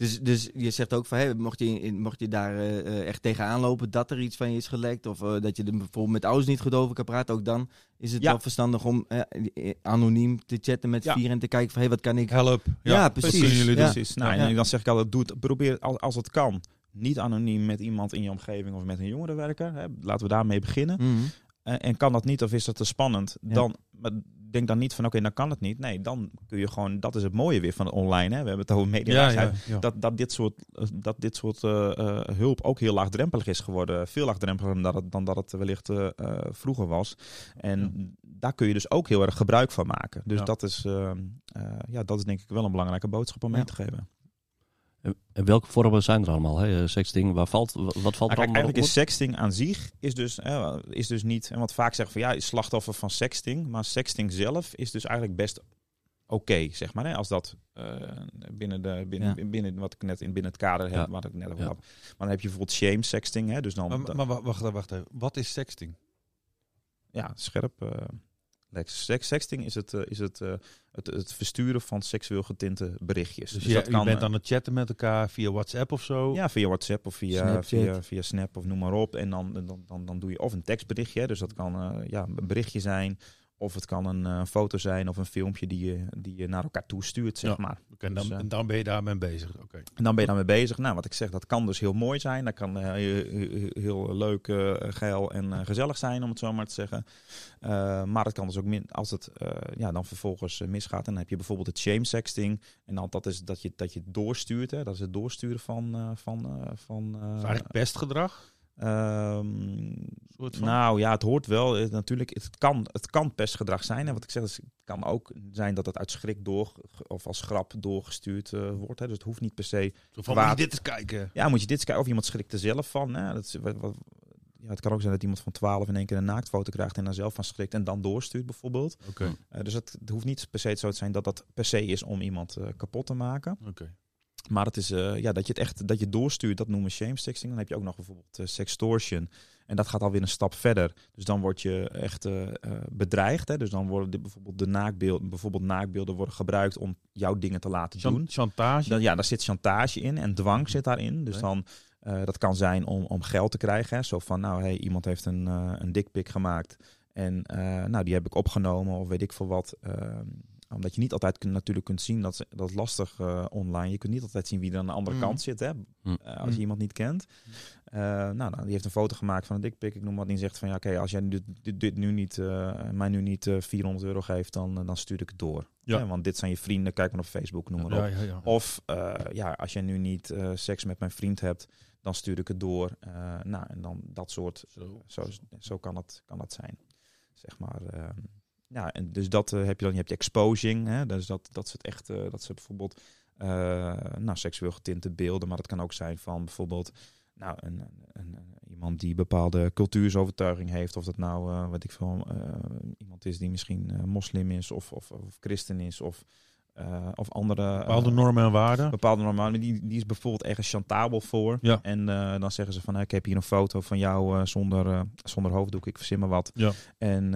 Speaker 2: Dus, dus je zegt ook van, hey, mocht, je, in- mocht je daar eh, eh, echt tegenaan lopen dat er iets van je is gelekt, of eh, dat je er bijvoorbeeld met ouders niet goed over kan praten, ook dan is het
Speaker 4: Ja.
Speaker 2: wel verstandig om anoniem te chatten met
Speaker 4: Ja.
Speaker 2: vier en te kijken van, hey, wat kan ik...
Speaker 3: Help.
Speaker 2: Ja,
Speaker 3: wat
Speaker 2: precies.
Speaker 3: kunnen jullie.
Speaker 4: Precies. Nou,
Speaker 2: Ja.
Speaker 4: en dan zeg ik altijd, doe het, probeer als, als het kan. Niet anoniem met iemand in je omgeving of met een jongerenwerker. Hè. Laten we daarmee beginnen.
Speaker 2: Mhm.
Speaker 4: En kan dat niet of is dat te spannend?
Speaker 2: Ja.
Speaker 4: Dan maar denk dan niet van oké, dan kan het niet. Nee, dan kun je gewoon. Dat is het mooie weer van online. Hè. We hebben het over media.
Speaker 3: Ja, ja, ja.
Speaker 4: Dat, dat dit soort, dat dit soort eh, eh, hulp ook heel laagdrempelig is geworden. Veel laagdrempeliger dan dat het, dan dat het wellicht eh, vroeger was. En daar kun je dus ook heel erg gebruik van maken. Dus dat, is, eh, eh, ja, dat is denk ik wel een belangrijke boodschap om mee te geven.
Speaker 1: En, welke vormen zijn er allemaal? Hè? Eh, Sexting, waar valt, wat valt er
Speaker 4: Nou,
Speaker 1: allemaal
Speaker 4: eigenlijk
Speaker 1: op?
Speaker 4: is sexting aan zich is dus, eh, is dus niet, en wat vaak zeggen van ja, is slachtoffer van sexting, maar sexting zelf is dus eigenlijk best oké, zeg maar. Hè, als dat eh, binnen, de, binnen, binnen wat ik net in binnen het kader heb,
Speaker 1: Ja.
Speaker 4: wat ik net over
Speaker 1: Ja.
Speaker 4: had. Maar dan heb je bijvoorbeeld shame sexting, hè, dus dan
Speaker 3: Maar, maar wa- wacht, wacht even. Wat is sexting?
Speaker 4: ja, scherp. eh, sexting is, het, eh, is het, eh, het, het versturen van seksueel getinte berichtjes.
Speaker 3: Dus,
Speaker 4: Dus
Speaker 3: je,
Speaker 4: dat kan,
Speaker 3: je bent
Speaker 4: eh,
Speaker 3: aan het chatten met elkaar via WhatsApp of zo?
Speaker 4: Ja, via WhatsApp of via
Speaker 2: Snapchat.
Speaker 4: via, via Snap of noem maar op. En dan, dan, dan, dan doe je of een tekstberichtje. Dus dat kan ja, een berichtje zijn. Of het kan een eh, foto zijn of een filmpje die je, die je naar elkaar toestuurt, zeg
Speaker 3: Ja.
Speaker 4: maar.
Speaker 3: Dan,
Speaker 4: Dus, eh,
Speaker 3: en dan ben je daarmee bezig. Oké.
Speaker 4: En dan ben je daarmee bezig. Nou, wat ik zeg, dat kan dus heel mooi zijn. Dat kan eh, heel, leuk, geil en gezellig zijn, om het zo maar te zeggen. Maar het kan dus ook min, als het ja, dan vervolgens misgaat. En dan heb je bijvoorbeeld het shame sexting. En dan dat is dat je, dat je doorstuurt. Hè. Dat is het doorsturen van... van, van
Speaker 3: eigenlijk pestgedrag.
Speaker 4: Ehm,
Speaker 3: van.
Speaker 4: nou ja, het hoort wel. eh, natuurlijk, het kan, het kan pestgedrag zijn. En wat ik zeg, is, het kan ook zijn dat het uit schrik door of als grap doorgestuurd eh, wordt. Hè. Dus het hoeft niet per se.
Speaker 3: Van, moet je dit eens kijken?
Speaker 4: Ja, moet je dit eens kijken of iemand schrikt er zelf van. Hè. Dat is, wat, wat- ja, het kan ook zijn dat iemand van 12 in één keer een naaktfoto krijgt en dan zelf van schrikt en dan doorstuurt bijvoorbeeld.
Speaker 3: Oké.
Speaker 4: Eh, dus het, het hoeft niet per se zo te zijn dat dat per se is om iemand kapot te maken.
Speaker 3: Oké.
Speaker 4: Maar het is eh, ja, dat je het echt dat je doorstuurt, dat noemen we shame sexting. Dan heb je ook nog bijvoorbeeld eh, sextortion. En dat gaat alweer een stap verder. Dus dan word je echt eh, bedreigd. Hè? Dus dan worden dit bijvoorbeeld de naakbeelden, bijvoorbeeld naakbeelden worden gebruikt om jouw dingen te laten doen.
Speaker 3: Chantage.
Speaker 4: Dan, ja, daar zit chantage in en dwang zit daarin. Dus dan dat kan zijn om, om geld te krijgen. Hè? Zo van, nou, hey, iemand heeft een, een dikpik gemaakt. En nou, die heb ik opgenomen of weet ik veel wat. Ehm, omdat je niet altijd kun, natuurlijk kunt zien, dat dat is lastig eh, online. Je kunt niet altijd zien wie er aan de andere
Speaker 2: Mm.
Speaker 4: kant zit, hè?
Speaker 1: Mm.
Speaker 4: Eh, als je
Speaker 2: Mm.
Speaker 4: iemand niet kent. Eh, nou, nou, die heeft een foto gemaakt van een dikpik. Ik noem wat. Die zegt van, ja, oké, als jij dit, dit, dit nu niet, eh, mij nu niet eh, 400 euro geeft, dan, dan stuur ik het door.
Speaker 3: Ja.
Speaker 4: Hè, want dit zijn je vrienden, kijk maar op Facebook, noem maar op.
Speaker 3: ja, ja, ja.
Speaker 4: Of eh, ja, als jij nu niet eh, seks met mijn vriend hebt, dan stuur ik het door. Eh, nou, en dan dat soort,
Speaker 3: Zo.
Speaker 4: zo, zo kan, het, kan het zijn. Zeg maar. Ja, en dus dat eh, heb je dan. Je hebt je exposing. Hè, dus dat, dat is het echt. eh, dat ze bijvoorbeeld. eh, nou, seksueel getinte beelden. Maar dat kan ook zijn van bijvoorbeeld. nou, een, een, iemand die bepaalde cultuursovertuiging heeft, of dat nou, wat ik eh, iemand is die misschien moslim is of, of christen is of, eh, of andere
Speaker 3: Bepaalde
Speaker 4: eh,
Speaker 3: normen en waarden.
Speaker 4: bepaalde normaal, die, die is bijvoorbeeld ergens chantabel voor.
Speaker 3: Ja.
Speaker 4: En eh, dan zeggen ze van, ik heb hier een foto van jou zonder, zonder hoofddoek, ik verzin maar wat.
Speaker 3: Ja.
Speaker 4: En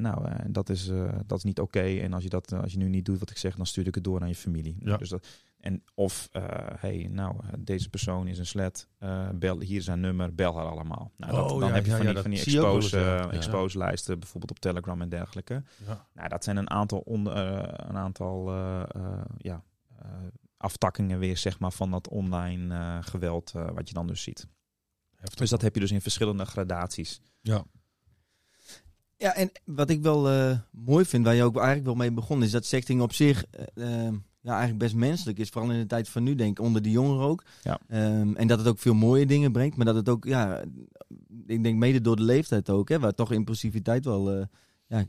Speaker 4: nou, dat, is, dat is niet oké. En als je, dat, als je nu niet doet wat ik zeg, dan stuur ik het door aan je familie.
Speaker 3: Ja.
Speaker 4: Dus dat, en of, eh, hey, nou, deze persoon is een slet, eh, bel, hier is haar nummer, bel haar allemaal. Nou, dat,
Speaker 3: Oh,
Speaker 4: dan
Speaker 3: ja,
Speaker 4: heb je
Speaker 3: ja,
Speaker 4: van
Speaker 3: ja,
Speaker 4: die, van die expose,
Speaker 3: ja.
Speaker 4: eh,
Speaker 3: Ja.
Speaker 4: expose lijsten, bijvoorbeeld op Telegram en dergelijke.
Speaker 3: Ja.
Speaker 4: Nou, dat zijn een aantal, onder, eh, een aantal eh, eh, ja, eh, aftakkingen weer zeg maar, van dat online eh, geweld eh, wat je dan dus ziet.
Speaker 3: Heftig.
Speaker 4: Dus dat heb je dus in verschillende gradaties.
Speaker 2: Ja, en wat ik wel eh, mooi vind, waar je ook eigenlijk wel mee begon, is dat sexting op zich ja, eigenlijk best menselijk is. Vooral in de tijd van nu, denk ik, onder de jongeren ook.
Speaker 4: Ja.
Speaker 2: Ehm, en dat het ook veel mooie dingen brengt, maar dat het ook, ja, ik denk mede door de leeftijd ook, hè, waar toch impulsiviteit wel, eh, ja,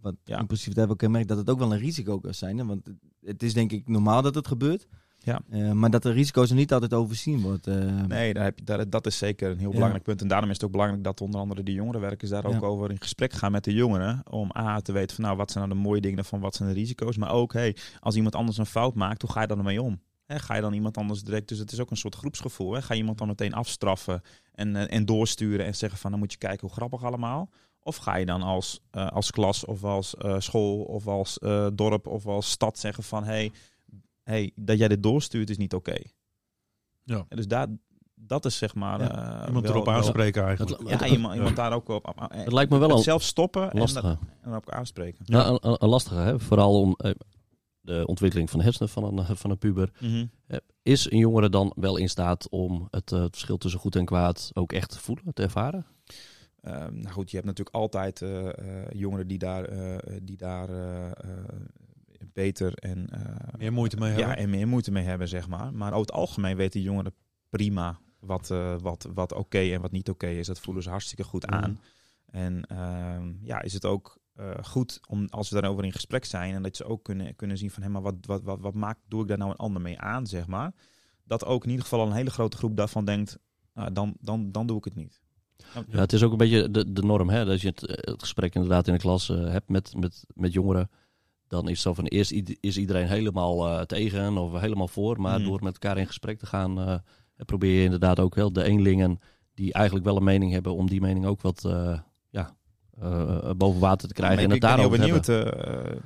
Speaker 2: wat
Speaker 4: Ja.
Speaker 2: impulsiviteit wel kenmerkt, dat het ook wel een risico kan zijn. Hè? Want het is denk ik normaal dat het gebeurt.
Speaker 4: Ja.
Speaker 2: Eh, maar dat de risico's er niet altijd overzien wordt. eh.
Speaker 4: Nee, daar heb je, daar, dat is zeker een heel
Speaker 2: Ja.
Speaker 4: belangrijk punt. En daarom is het ook belangrijk dat onder andere de jongerenwerkers daar ook over in gesprek gaan met de jongeren. Om A te weten van nou, wat zijn nou de mooie dingen ervan, wat zijn de risico's. Maar ook, hey, als iemand anders een fout maakt, hoe ga je dan ermee om? Hè, ga je dan iemand anders direct... Dus het is ook een soort groepsgevoel. Ga je iemand dan meteen afstraffen en, eh, en doorsturen en zeggen van... dan moet je kijken hoe grappig allemaal. Of ga je dan als, als klas of als school of als dorp of als stad zeggen van... hey, hey, dat jij dit doorstuurt is niet oké.
Speaker 3: Ja.
Speaker 4: Dus daar, dat is zeg maar...
Speaker 2: Ja.
Speaker 4: eh,
Speaker 3: Iemand
Speaker 4: wel-
Speaker 3: erop
Speaker 4: wel-
Speaker 3: aanspreken eigenlijk.
Speaker 4: Ja, iemand, iemand daar ook op... op-
Speaker 1: Het lijkt me wel
Speaker 4: het
Speaker 1: een
Speaker 4: zelf stoppen en,
Speaker 1: lastige.
Speaker 4: dat- en dan ook aanspreken.
Speaker 1: Ja, een, een- een lastige, hè? vooral om eh, de ontwikkeling van de hersenen van een, van een puber. Is een jongere dan wel in staat om het, eh, het verschil tussen goed en kwaad ook echt te voelen, te ervaren?
Speaker 4: Ehm, nou goed, je hebt natuurlijk altijd eh, eh, jongeren die daar, eh, die daar eh, eh, beter en, eh,
Speaker 3: Meer moeite mee hebben.
Speaker 4: ja, en meer moeite mee hebben, zeg maar. Maar over het algemeen weten jongeren prima wat, eh, wat, wat oké en wat niet oké is. Dat voelen ze hartstikke goed
Speaker 1: Mhm.
Speaker 4: aan. En ehm, ja, is het ook eh, goed om als we daarover in gesprek zijn en dat ze ook kunnen, kunnen zien van hé, maar wat, wat, wat, wat maakt, doe ik daar nou een ander mee aan, zeg maar. Dat ook in ieder geval al een hele grote groep daarvan denkt, nou, dan, dan, dan doe ik het niet.
Speaker 1: Ja, het is ook een beetje de, de norm. Hè? Dat je het, het gesprek inderdaad in de klas hebt met, met, met jongeren. Dan is zo van eerst is iedereen helemaal eh, tegen of helemaal voor. Maar
Speaker 4: Mhm.
Speaker 1: door met elkaar in gesprek te gaan, eh, probeer je inderdaad ook wel de eenlingen die eigenlijk wel een mening hebben, om die mening ook wat eh, ja, boven water te krijgen. En
Speaker 4: ik,
Speaker 1: het
Speaker 4: ik ben heel benieuwd,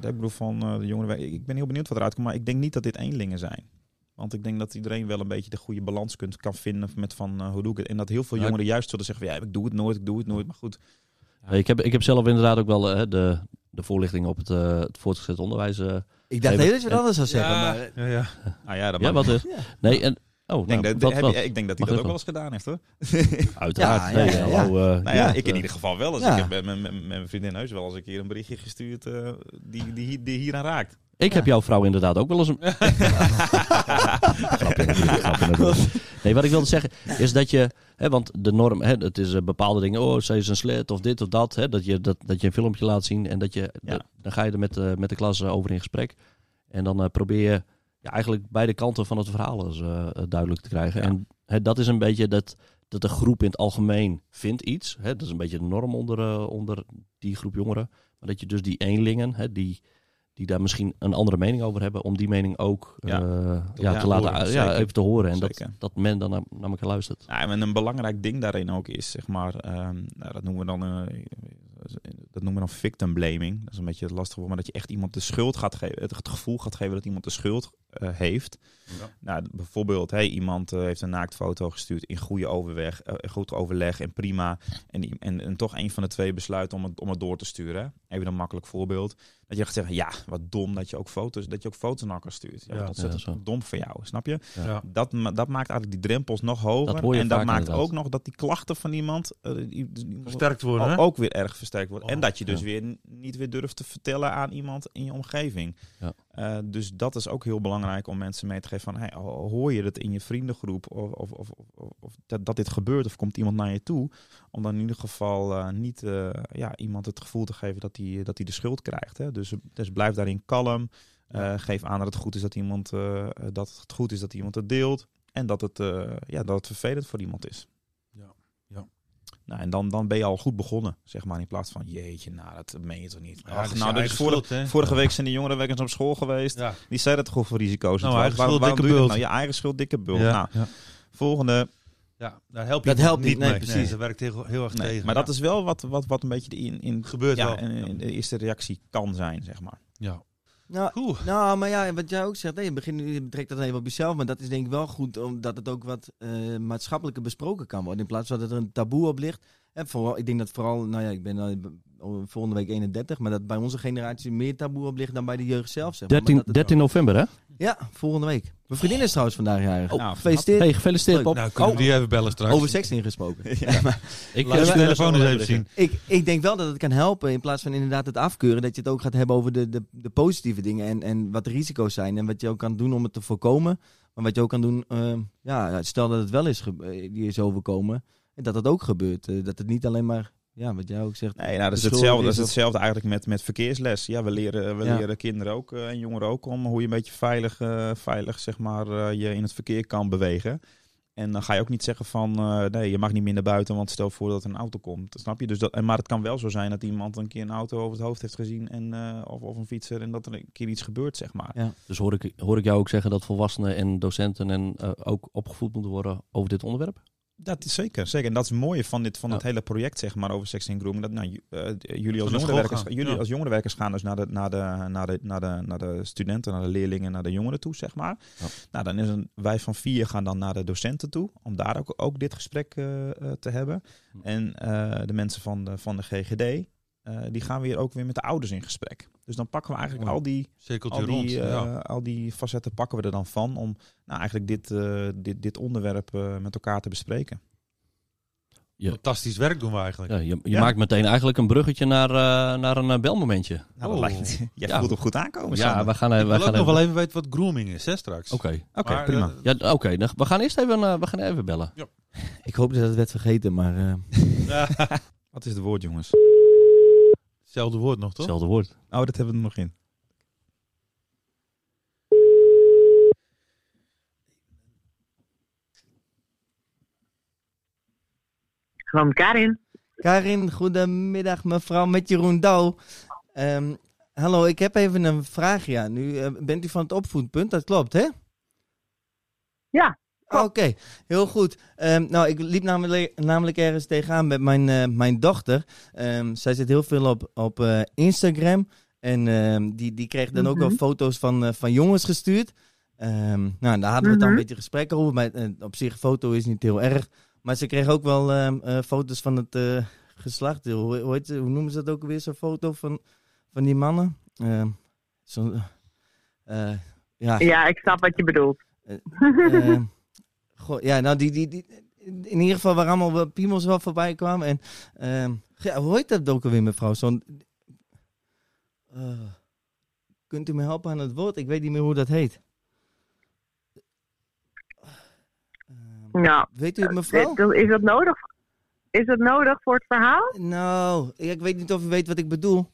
Speaker 4: ik bedoel van de jongeren, ik ben heel benieuwd wat eruit komt, maar ik denk niet dat dit eenlingen zijn. Want ik denk dat iedereen wel een beetje de goede balans kunt, kan vinden met van hoe doe ik het. En dat heel veel
Speaker 1: Ja,
Speaker 4: jongeren juist zullen zeggen van ja, ik doe het nooit, ik doe het nooit. Maar goed,
Speaker 1: Ik, heb, ik heb zelf inderdaad ook wel eh, de, de voorlichting op het, eh, het voortgezet onderwijs. eh,
Speaker 2: ik dacht heel eens wat
Speaker 1: en-
Speaker 2: anders zou zeggen.
Speaker 3: ja,
Speaker 2: Maar,
Speaker 3: ja, ja.
Speaker 4: nou ja, dat
Speaker 1: ja, wat is?
Speaker 2: Ja.
Speaker 1: Nee, en. Oh,
Speaker 4: ik, denk
Speaker 1: nou,
Speaker 4: dat,
Speaker 1: wat, wat?
Speaker 4: je- ik denk dat hij
Speaker 1: Mag
Speaker 4: dat ook wel eens gedaan heeft hoor.
Speaker 1: Uiteraard.
Speaker 2: Ja, ja,
Speaker 1: nee,
Speaker 2: ja, ja.
Speaker 1: hallo, eh,
Speaker 4: Nou ja,
Speaker 1: ja,
Speaker 4: ik in ieder geval wel eens.
Speaker 2: Ja.
Speaker 4: Ik heb met, met, met, met mijn vriendin heus wel eens een keer een berichtje gestuurd eh, die, die, die hier aan raakt.
Speaker 1: Ik heb jouw vrouw inderdaad ook wel eens een... Grapje. Nee, wat ik wilde zeggen is dat je... Hè, want de norm, hè, het is eh, bepaalde dingen. Oh, zij is een slet of dit of dat. Hè, dat, je, dat, dat je een filmpje laat zien. En dat je,
Speaker 4: Ja.
Speaker 1: dan ga je er met, eh, met de klas eh, over in gesprek. En dan probeer je ja, eigenlijk beide kanten van het verhaal eens, duidelijk te krijgen.
Speaker 4: Ja.
Speaker 1: En hè, dat is een beetje dat, dat de groep in het algemeen vindt iets. Hè, dat is een beetje de norm onder, onder die groep jongeren. Maar dat je dus die eenlingen, hè, die, die daar misschien een andere mening over hebben, om die mening ook
Speaker 4: Ja.
Speaker 1: eh,
Speaker 4: Te
Speaker 1: ja,
Speaker 4: laten
Speaker 1: te laten, ja, even te horen. En dat, dat men dan naar, naar elkaar luistert.
Speaker 4: Ja, en een belangrijk ding daarin ook is, zeg maar, ehm, nou, dat noemen we dan, eh, dat noemen we dan victim blaming. Dat is een beetje het lastige maar dat je echt iemand de schuld gaat geven, het gevoel gaat geven dat iemand de schuld eh, heeft.
Speaker 3: Ja.
Speaker 4: Nou, bijvoorbeeld, hey, iemand eh, heeft een naaktfoto gestuurd in goede overweg, eh, goed overleg en prima. En, die- en, en toch een van de twee besluit om het, om het door te sturen. Even een makkelijk voorbeeld. Dat je gaat zeggen, ja, wat dom dat je ook foto's, dat je ook foto's naar elkaar stuurt. Ja,
Speaker 3: Ja.
Speaker 4: ontzettend
Speaker 1: Ja,
Speaker 4: dom voor jou, snap je?
Speaker 1: Ja.
Speaker 3: Ja.
Speaker 4: Dat, dat maakt eigenlijk die drempels nog hoger.
Speaker 1: Dat hoor je
Speaker 4: en dat maakt
Speaker 1: inderdaad.
Speaker 4: ook nog dat die klachten van iemand die- die-
Speaker 3: Versterkt worden,
Speaker 4: ook, ook weer erg versterkt worden.
Speaker 3: Oh,
Speaker 4: en dat je dus
Speaker 1: ja.
Speaker 4: weer niet weer durft te vertellen aan iemand in je omgeving. Eh, dus dat is ook heel belangrijk om mensen mee te geven van hey, hoor je het in je vriendengroep of, of, of, of, of dat, dat dit gebeurt of komt iemand naar je toe. Om dan in ieder geval eh, niet eh, ja, iemand het gevoel te geven dat hij dat de schuld krijgt. Hè. Dus, dus blijf daarin kalm. Geef aan dat het goed is dat iemand dat het goed is dat iemand het deelt. En dat het, ja, dat het vervelend voor iemand is. Nou, en dan, dan ben je al goed begonnen, zeg maar. In plaats van, jeetje, nou, dat meen je toch niet.
Speaker 3: Ja,
Speaker 4: Ach, nou,
Speaker 3: eigen
Speaker 4: vorige,
Speaker 3: schuld,
Speaker 4: vorige week zijn die jongerenwerkers op school geweest.
Speaker 3: Ja.
Speaker 4: Die zeiden toch over risico's.
Speaker 3: Nou,
Speaker 4: en
Speaker 3: eigen schuld,
Speaker 4: waarom
Speaker 3: dikke bult.
Speaker 4: Nou, je eigen schuld, dikke bult.
Speaker 3: Ja.
Speaker 4: Nou,
Speaker 3: Ja.
Speaker 4: volgende.
Speaker 3: Ja, daar help je
Speaker 2: Dat helpt niet, nee,
Speaker 3: mee.
Speaker 2: precies.
Speaker 3: dat werkt heel, heel erg
Speaker 4: Nee,
Speaker 3: tegen.
Speaker 4: maar
Speaker 3: ja.
Speaker 4: dat is wel wat, wat, wat een beetje de, in, in,
Speaker 3: Gebeurt
Speaker 4: ja,
Speaker 3: wel.
Speaker 4: en- en de eerste reactie kan zijn, zeg maar.
Speaker 3: Ja.
Speaker 2: Nou,
Speaker 3: Oeh.
Speaker 2: Nou, maar ja, wat jij ook zegt, nee, je, begint, je betrekt dat even op jezelf, maar dat is denk ik wel goed, omdat het ook wat eh, maatschappelijker besproken kan worden, in plaats van dat er een taboe op ligt. En vooral, ik denk dat vooral, nou ja, ik ben eh, volgende week 31, maar dat bij onze generatie meer taboe op ligt dan bij de jeugd zelf. Zeg maar.
Speaker 1: 13,
Speaker 2: Maar dat het
Speaker 1: 13 november, hè?
Speaker 2: Ja, volgende week. Mijn vriendin is trouwens vandaag jarig.
Speaker 4: Oh,
Speaker 2: gefeliciteerd.
Speaker 1: Hey, gefeliciteerd. Bob.
Speaker 3: Nou, we die even bellen straks.
Speaker 2: Over sexting gesproken.
Speaker 1: Ik,
Speaker 3: Laat je
Speaker 1: speel
Speaker 3: telefoon eens even zien.
Speaker 2: Ik, ik denk wel dat het kan helpen, in plaats van inderdaad het afkeuren, dat je het ook gaat hebben over de, de, de positieve dingen en, en wat de risico's zijn. En wat je ook kan doen om het te voorkomen. Maar wat je ook kan doen, eh, ja, stel dat het wel is, die is overkomen, en dat dat ook gebeurt. Eh, dat het niet alleen maar, ja, wat jij ook zegt.
Speaker 4: Nee, nou, dat, is hetzelfde, dat is hetzelfde eigenlijk met, met verkeersles. Ja, we leren, we
Speaker 2: Ja.
Speaker 4: leren kinderen ook eh, en jongeren ook om hoe je een beetje veilig, eh, veilig zeg maar, eh, je in het verkeer kan bewegen. En dan ga je ook niet zeggen van eh, nee, je mag niet meer naar buiten, want stel voor dat er een auto komt. Snap je? Dus dat, en, maar het kan wel zo zijn dat iemand een keer een auto over het hoofd heeft gezien en, eh, of, of een fietser en dat er een keer iets gebeurt, zeg maar.
Speaker 2: Ja.
Speaker 1: Dus hoor ik, hoor ik jou ook zeggen dat volwassenen en docenten en, eh, ook opgevoed moeten worden over dit onderwerp?
Speaker 4: Dat is zeker, zeker. En dat is het mooie van, dit, van
Speaker 1: Ja.
Speaker 4: het hele project, zeg maar, over seks en grooming. Dat, nou, eh, jullie, als jongerenwerkers,
Speaker 3: gaan,
Speaker 4: jullie
Speaker 3: ja.
Speaker 4: als jongerenwerkers gaan dus naar de, naar, de, naar, de, naar, de, naar de studenten, naar de leerlingen, naar de jongeren toe, zeg maar.
Speaker 1: Ja.
Speaker 4: Nou, dan is een, wij van vier gaan dan naar de docenten toe, om daar ook, ook dit gesprek eh, eh, te hebben. En de mensen van de, van de GGD, die gaan weer ook weer met de ouders in gesprek. Dus dan pakken we eigenlijk
Speaker 3: Oh.
Speaker 4: al die, al
Speaker 3: rond.
Speaker 4: die, eh,
Speaker 3: ja.
Speaker 4: al die facetten pakken we er dan van om nou, eigenlijk dit, eh, dit, dit onderwerp eh, met elkaar te bespreken.
Speaker 1: Ja.
Speaker 3: Fantastisch werk doen we eigenlijk.
Speaker 1: Ja, je je
Speaker 4: Ja.
Speaker 1: maakt meteen eigenlijk een bruggetje naar, eh, naar een belmomentje.
Speaker 4: Nou,
Speaker 3: Oh.
Speaker 4: dat lijkt, jij
Speaker 1: Ja.
Speaker 4: voelt hem goed aankomen,
Speaker 1: ja,
Speaker 4: Sander.
Speaker 1: we gaan, we gaan
Speaker 3: nog
Speaker 1: even...
Speaker 3: wel even weten wat grooming is, hè, straks.
Speaker 1: Oké,
Speaker 4: Oké, prima.
Speaker 1: ja, oké. we gaan eerst even, we gaan even bellen.
Speaker 2: Ik hoop dat het werd vergeten, maar eh.
Speaker 4: Wat is het woord, jongens?
Speaker 3: Hetzelfde woord nog, toch?
Speaker 1: Hetzelfde woord.
Speaker 4: Oh, dat hebben we er nog in.
Speaker 7: Gewoon Karin.
Speaker 2: Karin, goedemiddag mevrouw met Jeroen Douw. Ehm, hallo, ik heb even een vraagje aan u. Eh, bent u van het opvoedpunt? Dat klopt, hè?
Speaker 7: Ja,
Speaker 2: Ah, Oké, heel goed. Ehm, nou, ik liep namelijk, namelijk ergens tegenaan met mijn, eh, mijn dochter. Ehm, zij zit heel veel op, op eh, Instagram. En ehm, die, die kreeg dan ook wel
Speaker 7: Mhm.
Speaker 2: foto's van, eh, van jongens gestuurd. Nou, daar hadden we het dan een
Speaker 7: Mhm.
Speaker 2: beetje gesprek over. Maar op zich, foto is niet heel erg. Maar ze kreeg ook wel foto's van het geslacht. Hoe, hoe, heet, hoe noemen ze dat ook weer, zo'n foto van, van die mannen? Zo, ja,
Speaker 7: ja, ik snap wat je bedoelt.
Speaker 2: Eh, goh, ja, nou, die, die, die, in ieder geval waar allemaal piemels wel voorbij kwamen. En, ehm, ja, hoe heet dat ook alweer, mevrouw? Zo'n... eh, kunt u me helpen aan het woord? Ik weet niet meer hoe dat heet. Ehm,
Speaker 7: Nou,
Speaker 2: weet u het, mevrouw?
Speaker 7: is, dat nodig? Is dat nodig voor het verhaal?
Speaker 2: Nou, ik weet niet of u weet wat ik bedoel.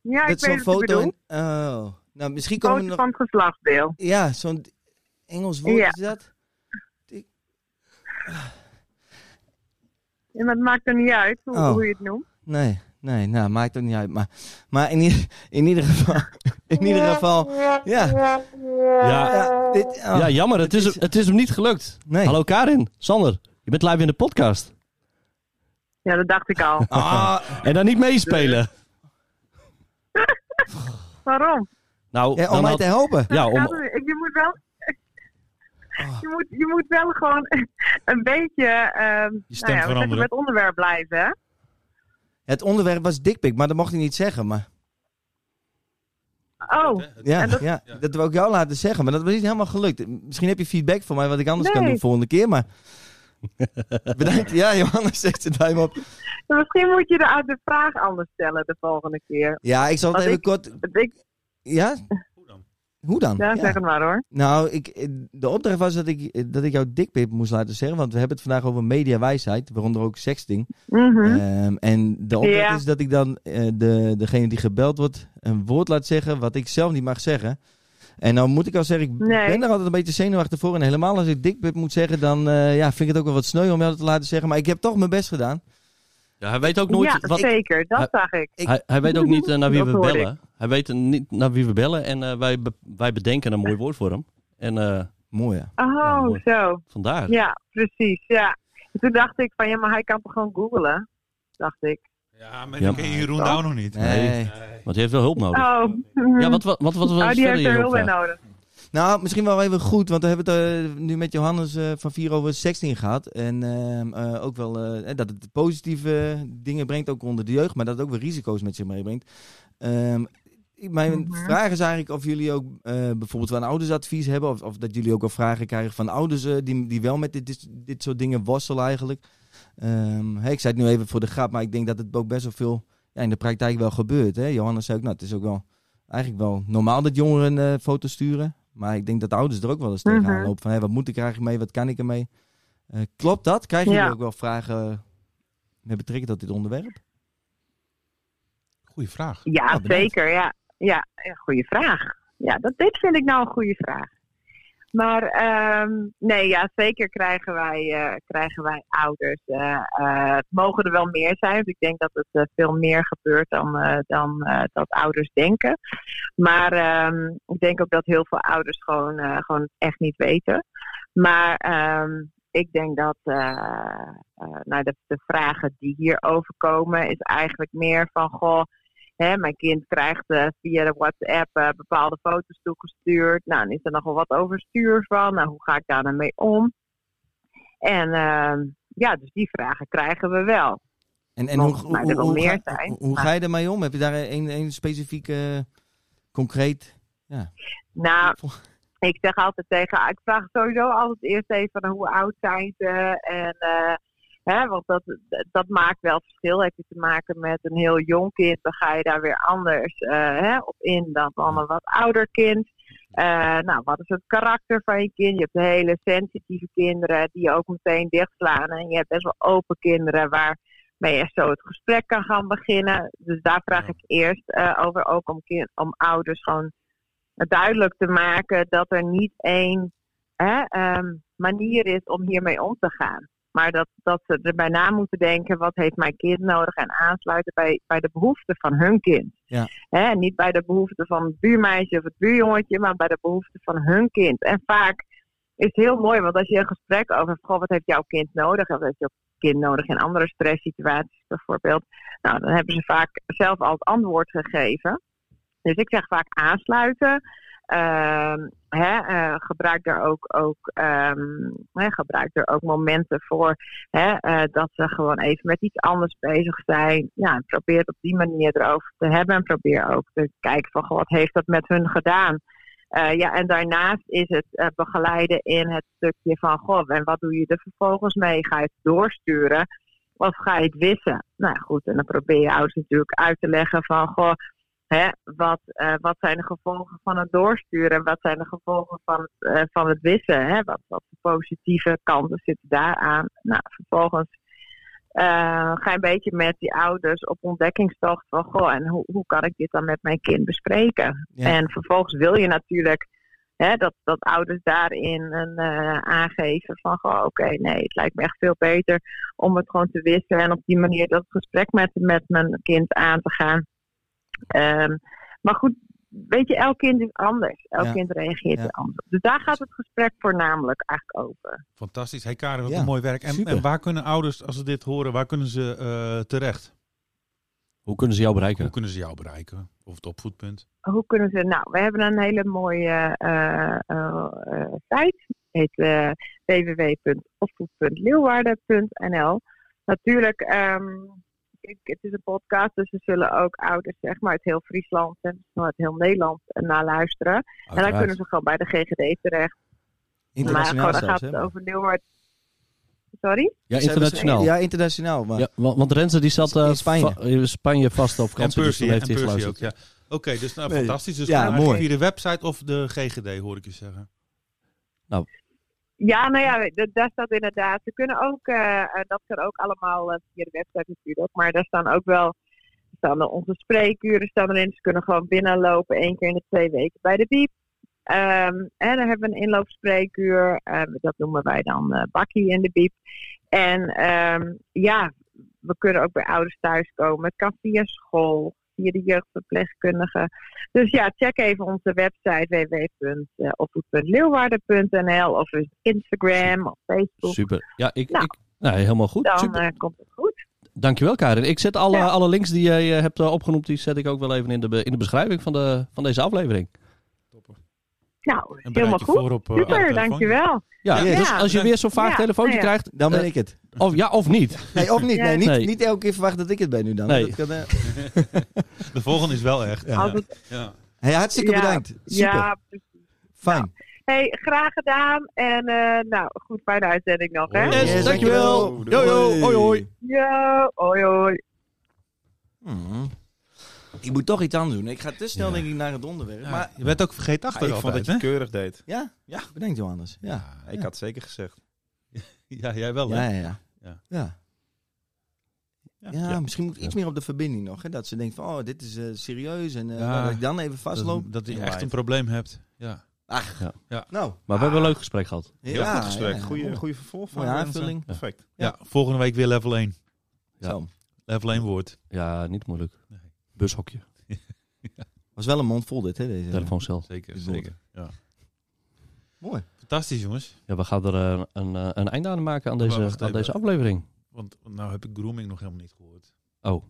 Speaker 7: Ja,
Speaker 2: dat
Speaker 7: ik weet
Speaker 2: zo'n
Speaker 7: wat
Speaker 2: foto.
Speaker 7: bedoelt.
Speaker 2: in- oh, nou, misschien komen we
Speaker 7: Foto
Speaker 2: nog.
Speaker 7: van het geslachtsdeel.
Speaker 2: Ja, zo'n Engels woord
Speaker 7: Ja.
Speaker 2: is dat.
Speaker 7: En dat maakt er niet uit hoe,
Speaker 2: Oh.
Speaker 7: hoe je het noemt.
Speaker 2: Nee, nee, nou, maakt ook niet uit. Maar, maar in, ieder, in ieder geval, in ieder geval, ja.
Speaker 1: Ja,
Speaker 2: Ja, dit, oh,
Speaker 1: ja jammer. Het is,
Speaker 2: is-
Speaker 1: het is hem niet gelukt.
Speaker 2: nee.
Speaker 1: Hallo Karin, Sander. Je bent live in de podcast.
Speaker 7: Ja, dat dacht ik al.
Speaker 2: Ah,
Speaker 1: En dan niet meespelen.
Speaker 7: Waarom?
Speaker 1: Nou,
Speaker 2: ja, om mij
Speaker 1: had-
Speaker 2: te helpen.
Speaker 1: ja, om,
Speaker 7: Ja, je moet wel...
Speaker 2: Oh.
Speaker 7: Je moet, je moet wel gewoon een beetje ehm
Speaker 3: Je stem
Speaker 7: nou ja,
Speaker 3: veranderen.
Speaker 7: met het onderwerp blijven. Hè?
Speaker 2: Het onderwerp was dikpik, maar dat mocht hij niet zeggen. Maar,
Speaker 7: Oh,
Speaker 2: ja,
Speaker 7: dat-
Speaker 2: ja,
Speaker 3: ja.
Speaker 2: dat wil ik jou laten zeggen, maar dat was niet helemaal gelukt. Misschien heb je feedback voor mij wat ik anders kan doen volgende keer, maar... Bedankt. Ja, Johannes zegt het duim op.
Speaker 7: misschien moet je de, de vraag anders stellen de volgende keer.
Speaker 2: Ja, ik zal het even
Speaker 7: ik-
Speaker 2: kort...
Speaker 7: Ik,
Speaker 2: Ja?
Speaker 3: Hoe dan?
Speaker 2: Dan?
Speaker 7: ja, zeg het maar hoor.
Speaker 2: Nou, ik, de opdracht was dat ik, dat ik jou dikpip moest laten zeggen. Want we hebben het vandaag over mediawijsheid, waaronder ook sexting.
Speaker 7: Mhm.
Speaker 2: Ehm, en de opdracht
Speaker 7: Ja.
Speaker 2: is dat ik dan eh, de, degene die gebeld wordt een woord laat zeggen wat ik zelf niet mag zeggen. En nou moet ik al zeggen, ik
Speaker 7: Nee.
Speaker 2: ben er altijd een beetje zenuwachtig voor. En helemaal als ik dikpip moet zeggen, dan eh, ja, vind ik het ook wel wat sneu om jou te laten zeggen. Maar ik heb toch mijn best gedaan.
Speaker 1: Ja, hij weet ook nooit
Speaker 7: ja,
Speaker 1: wat,
Speaker 7: zeker. Dat
Speaker 1: Hij-
Speaker 7: zag ik.
Speaker 1: Hij, hij weet ook niet eh, naar wie
Speaker 7: Dat
Speaker 1: we bellen. Hij weet niet naar wie we bellen en eh, wij, be- wij bedenken een mooi woord voor hem. En eh,
Speaker 2: Mooi ja.
Speaker 7: Oh,
Speaker 1: mooi.
Speaker 7: zo.
Speaker 1: vandaar.
Speaker 7: Ja, precies. Ja. En toen dacht ik van, ja, maar hij kan toch gewoon googlen? Dacht ik.
Speaker 3: Ja, maar
Speaker 1: Ja.
Speaker 3: dan ken je Jeroen Douw nog niet.
Speaker 2: Nee.
Speaker 1: Want hij heeft wel hulp nodig.
Speaker 7: Oh,
Speaker 1: Ja, wat, wat, wat, wat, wat
Speaker 7: oh die heeft er hulp bij nodig.
Speaker 2: Nou, misschien wel even goed, want we hebben het eh, nu met Johannes eh, van Vier over sexting gehad. En ehm, eh, ook wel dat het positieve dingen brengt, ook onder de jeugd, maar dat het ook weer risico's met zich meebrengt. Ehm, mijn vraag is eigenlijk of jullie ook bijvoorbeeld van ouders advies hebben, of, of dat jullie ook wel vragen krijgen van ouders die, die wel met dit, dit, dit soort dingen worstelen eigenlijk. Ehm, ik zei het nu even voor de grap, maar ik denk dat het ook best wel veel ja, in de praktijk wel gebeurt. Hè? Johannes zei ook, nou, het is ook wel eigenlijk wel normaal dat jongeren eh, foto's sturen. Maar ik denk dat de ouders er ook wel eens tegenaan lopen. Van, hé, wat moet ik er eigenlijk mee? Wat kan ik ermee? Eh, klopt dat? Krijgen
Speaker 7: Ja.
Speaker 2: jullie ook wel vragen met betrekking tot dit onderwerp?
Speaker 3: Goeie vraag.
Speaker 7: Ja,
Speaker 2: Ah, bedankt.
Speaker 7: zeker. Ja, ja ja, goede vraag. Ja, dat, dit vind ik nou een goede vraag. Maar ehm, nee, ja, zeker krijgen wij, eh, krijgen wij ouders. eh, eh, het mogen er wel meer zijn. Ik denk dat het veel meer gebeurt dan, dan dat ouders denken. Maar ehm, ik denk ook dat heel veel ouders gewoon, gewoon echt niet weten. Maar ehm, ik denk dat nou, de, de vragen die hierover komen, is eigenlijk meer van goh. Hè, mijn kind krijgt eh, via de WhatsApp eh, bepaalde foto's toegestuurd. Nou, dan is er nogal wat overstuur van. Nou, hoe ga ik daar dan mee om? En ehm, ja, dus die vragen krijgen we wel.
Speaker 2: En, en hoe, hoe,
Speaker 7: er meer
Speaker 2: ga,
Speaker 7: zijn.
Speaker 2: hoe, ga je ermee om? Heb je daar een, een specifiek, eh, concreet...
Speaker 7: Nou, ik zeg altijd tegen, ik vraag sowieso altijd eerst even hoe oud zijn ze. En, eh, hè, want dat, dat maakt wel verschil. Heb je te maken met een heel jong kind, dan ga je daar weer anders eh, hè, op in dan van een wat ouder kind. Eh, nou, wat is het karakter van je kind? Je hebt hele sensitieve kinderen die ook meteen dichtslaan. En je hebt best wel open kinderen waarmee je zo het gesprek kan gaan beginnen. Dus daar vraag ik eerst eh, over, ook om, kind, om ouders gewoon duidelijk te maken dat er niet één hè, ehm, manier is om hiermee om te gaan. Maar dat, dat ze er bij na moeten denken, wat heeft mijn kind nodig? En aansluiten bij, bij de behoeften van hun kind.
Speaker 2: Ja.
Speaker 7: Hè, niet bij de behoeften van het buurmeisje of het buurjongetje, maar bij de behoeften van hun kind. En vaak is het heel mooi, want als je een gesprek over goh, wat heeft jouw kind nodig? Of wat heeft jouw kind nodig in andere stresssituaties bijvoorbeeld? Nou, dan hebben ze vaak zelf al het antwoord gegeven. Dus ik zeg vaak aansluiten. Ehm, eh, gebruik er ook, ook, ehm, gebruik er ook momenten voor eh, dat ze gewoon even met iets anders bezig zijn. Ja, en probeer het op die manier erover te hebben. En probeer ook te kijken van wat heeft dat met hun gedaan. Eh, ja, en daarnaast is het begeleiden in het stukje van goh, en wat doe je er vervolgens mee? Ga je het doorsturen of ga je het wissen? Nou goed, en dan probeer je ouders natuurlijk uit te leggen van goh, Hè, wat, eh, wat zijn de gevolgen van het doorsturen? Wat zijn de gevolgen van het, eh, van het wissen? Hè? Wat, wat voor positieve kanten zitten daaraan? Nou, vervolgens eh, ga je een beetje met die ouders op ontdekkingstocht van... Goh, en hoe, hoe kan ik dit dan met mijn kind bespreken?
Speaker 2: Ja.
Speaker 7: En vervolgens wil je natuurlijk hè, dat, dat ouders daarin een, aangeven van... Goh, oké, nee, het lijkt me echt veel beter om het gewoon te wissen... en op die manier dat gesprek met, met mijn kind aan te gaan... Ehm, maar goed, weet je, elk kind is anders. Elk
Speaker 2: Ja.
Speaker 7: kind reageert
Speaker 2: Ja.
Speaker 7: anders. Dus daar gaat het gesprek voornamelijk eigenlijk over.
Speaker 3: Fantastisch. Hey Karin, wat
Speaker 2: Ja,
Speaker 3: een mooi werk. En,
Speaker 2: super.
Speaker 3: en waar kunnen ouders, als ze dit horen, waar kunnen ze eh, terecht?
Speaker 1: Hoe kunnen ze jou bereiken?
Speaker 3: Hoe kunnen ze jou bereiken? Of het opvoedpunt?
Speaker 7: Hoe kunnen ze... Nou, we hebben een hele mooie eh, eh, eh, site. heet eh www.opvoed.leeuwarden.nl Natuurlijk, ehm, ik, het is een podcast, dus er zullen ook ouders zeg maar, uit heel Friesland en uit heel Nederland eh, naar luisteren. En dan kunnen ze gewoon bij de GGD terecht. Maar
Speaker 2: Internationaal
Speaker 7: gewoon, dan
Speaker 2: zelfs,
Speaker 7: gaat het over Leeuwarden. Sorry?
Speaker 1: Ja,
Speaker 2: Ze
Speaker 1: internationaal.
Speaker 2: Ja, internationaal. Maar
Speaker 1: Ja, want, want Renze die zat eh,
Speaker 2: In Spanje.
Speaker 1: va- in Spanje vast op
Speaker 3: En
Speaker 1: vakantie. dus
Speaker 3: en
Speaker 1: heeft hij
Speaker 3: Percy ook,
Speaker 1: geluisterd.
Speaker 3: ja. Oké, dus nou,
Speaker 2: Nee.
Speaker 3: fantastisch. Dus
Speaker 2: Ja, mooi.
Speaker 3: via de website of de GGD, hoor ik je zeggen.
Speaker 7: Ja, nou ja, daar staat inderdaad. Ze kunnen ook, eh, dat kan ook allemaal eh, via de website natuurlijk. Maar daar staan ook wel, staan er onze spreekuren staan erin. Ze kunnen gewoon binnenlopen één keer in de twee weken bij de biep. Ehm, en dan hebben we een inloopspreekuur. Eh, dat noemen wij dan eh, Bakkie in de Biep. En ehm, ja, we kunnen ook bij ouders thuiskomen. Het kan via school, via de jeugdverpleegkundige. Dus ja, check even onze website www.opvoed.leeuwarden.nl of Instagram of Facebook.
Speaker 1: Super. Ja, ik,
Speaker 7: Nou.
Speaker 1: ik, nou, helemaal goed.
Speaker 7: Dan
Speaker 1: Super.
Speaker 7: eh, komt het goed.
Speaker 1: Dankjewel, Karin. Ik zet alle,
Speaker 7: Ja.
Speaker 1: alle links die jij eh, hebt eh, opgenoemd, die zet ik ook wel even in de, in de beschrijving van, de, van deze aflevering.
Speaker 7: Nou, helemaal goed.
Speaker 3: voor op, eh,
Speaker 7: Super, dankjewel.
Speaker 1: Ja,
Speaker 2: Ja.
Speaker 1: dus als je weer zo'n vaak
Speaker 7: Ja,
Speaker 1: telefoontje
Speaker 7: nou ja.
Speaker 1: krijgt,
Speaker 2: Dan ben ik het.
Speaker 1: of ja of niet.
Speaker 2: Nee, of niet.
Speaker 7: Ja.
Speaker 2: Nee, niet,
Speaker 1: Nee.
Speaker 2: niet elke keer verwachten dat ik het ben nu dan.
Speaker 1: Nee.
Speaker 2: Dat kan, eh,
Speaker 3: De volgende is wel echt. Ja.
Speaker 2: Hey, hartstikke
Speaker 7: Ja.
Speaker 2: bedankt. Super.
Speaker 7: ja, precies.
Speaker 2: Fijn.
Speaker 7: Hey, graag gedaan. En eh, nou, goed, fijne uitzending nog, hè?
Speaker 1: Yes,
Speaker 2: Yes,
Speaker 1: dankjewel. Yo, yo, hoi, hoi.
Speaker 7: Ja, hoi, hoi.
Speaker 2: Hmm. Ik moet toch iets aan doen. Ik ga te snel
Speaker 3: Ja.
Speaker 2: denk ik naar het onderwerp.
Speaker 3: Maar
Speaker 2: Maar
Speaker 3: je bent ook vergeten
Speaker 4: Ah,
Speaker 3: achter
Speaker 4: ik vond dat je keurig deed.
Speaker 2: ja,
Speaker 4: Ja.
Speaker 2: bedankt Johannes. Ja,
Speaker 4: Ik had zeker gezegd.
Speaker 3: Ja, jij wel,
Speaker 2: ja,
Speaker 3: hè?
Speaker 2: ja. ja.
Speaker 3: Ja.
Speaker 2: ja.
Speaker 4: Ja.
Speaker 2: Ja,
Speaker 3: Ja.
Speaker 2: misschien moet ik iets meer op de verbinding nog. Hè? Dat ze denkt van, oh, dit is eh, serieus. En eh,
Speaker 3: Ja.
Speaker 2: dat ik dan even vastloop.
Speaker 3: Dat, dat je echt een probleem hebt. Ja.
Speaker 2: Nou,
Speaker 1: Maar we hebben een leuk gesprek gehad.
Speaker 4: Heel
Speaker 2: ja,
Speaker 4: goed gesprek.
Speaker 2: ja, ja.
Speaker 4: Goeie, goeie vervolg van
Speaker 2: aanvulling.
Speaker 4: Perfect.
Speaker 3: Ja. volgende week weer level 1.
Speaker 1: Ja.
Speaker 2: Zo.
Speaker 3: Level 1 woord.
Speaker 1: Ja, niet moeilijk. Bushokje,
Speaker 2: Was wel een mond vol dit, hè? Deze.
Speaker 1: telefooncel.
Speaker 3: Zeker,
Speaker 2: Dit
Speaker 3: zeker. Ja.
Speaker 2: Mooi.
Speaker 3: Fantastisch, jongens.
Speaker 1: Ja, we gaan er eh, een, eh, een einde aan maken aan deze, aan
Speaker 3: even.
Speaker 1: deze aflevering.
Speaker 3: Want nou heb ik grooming nog helemaal niet gehoord.
Speaker 1: Oh.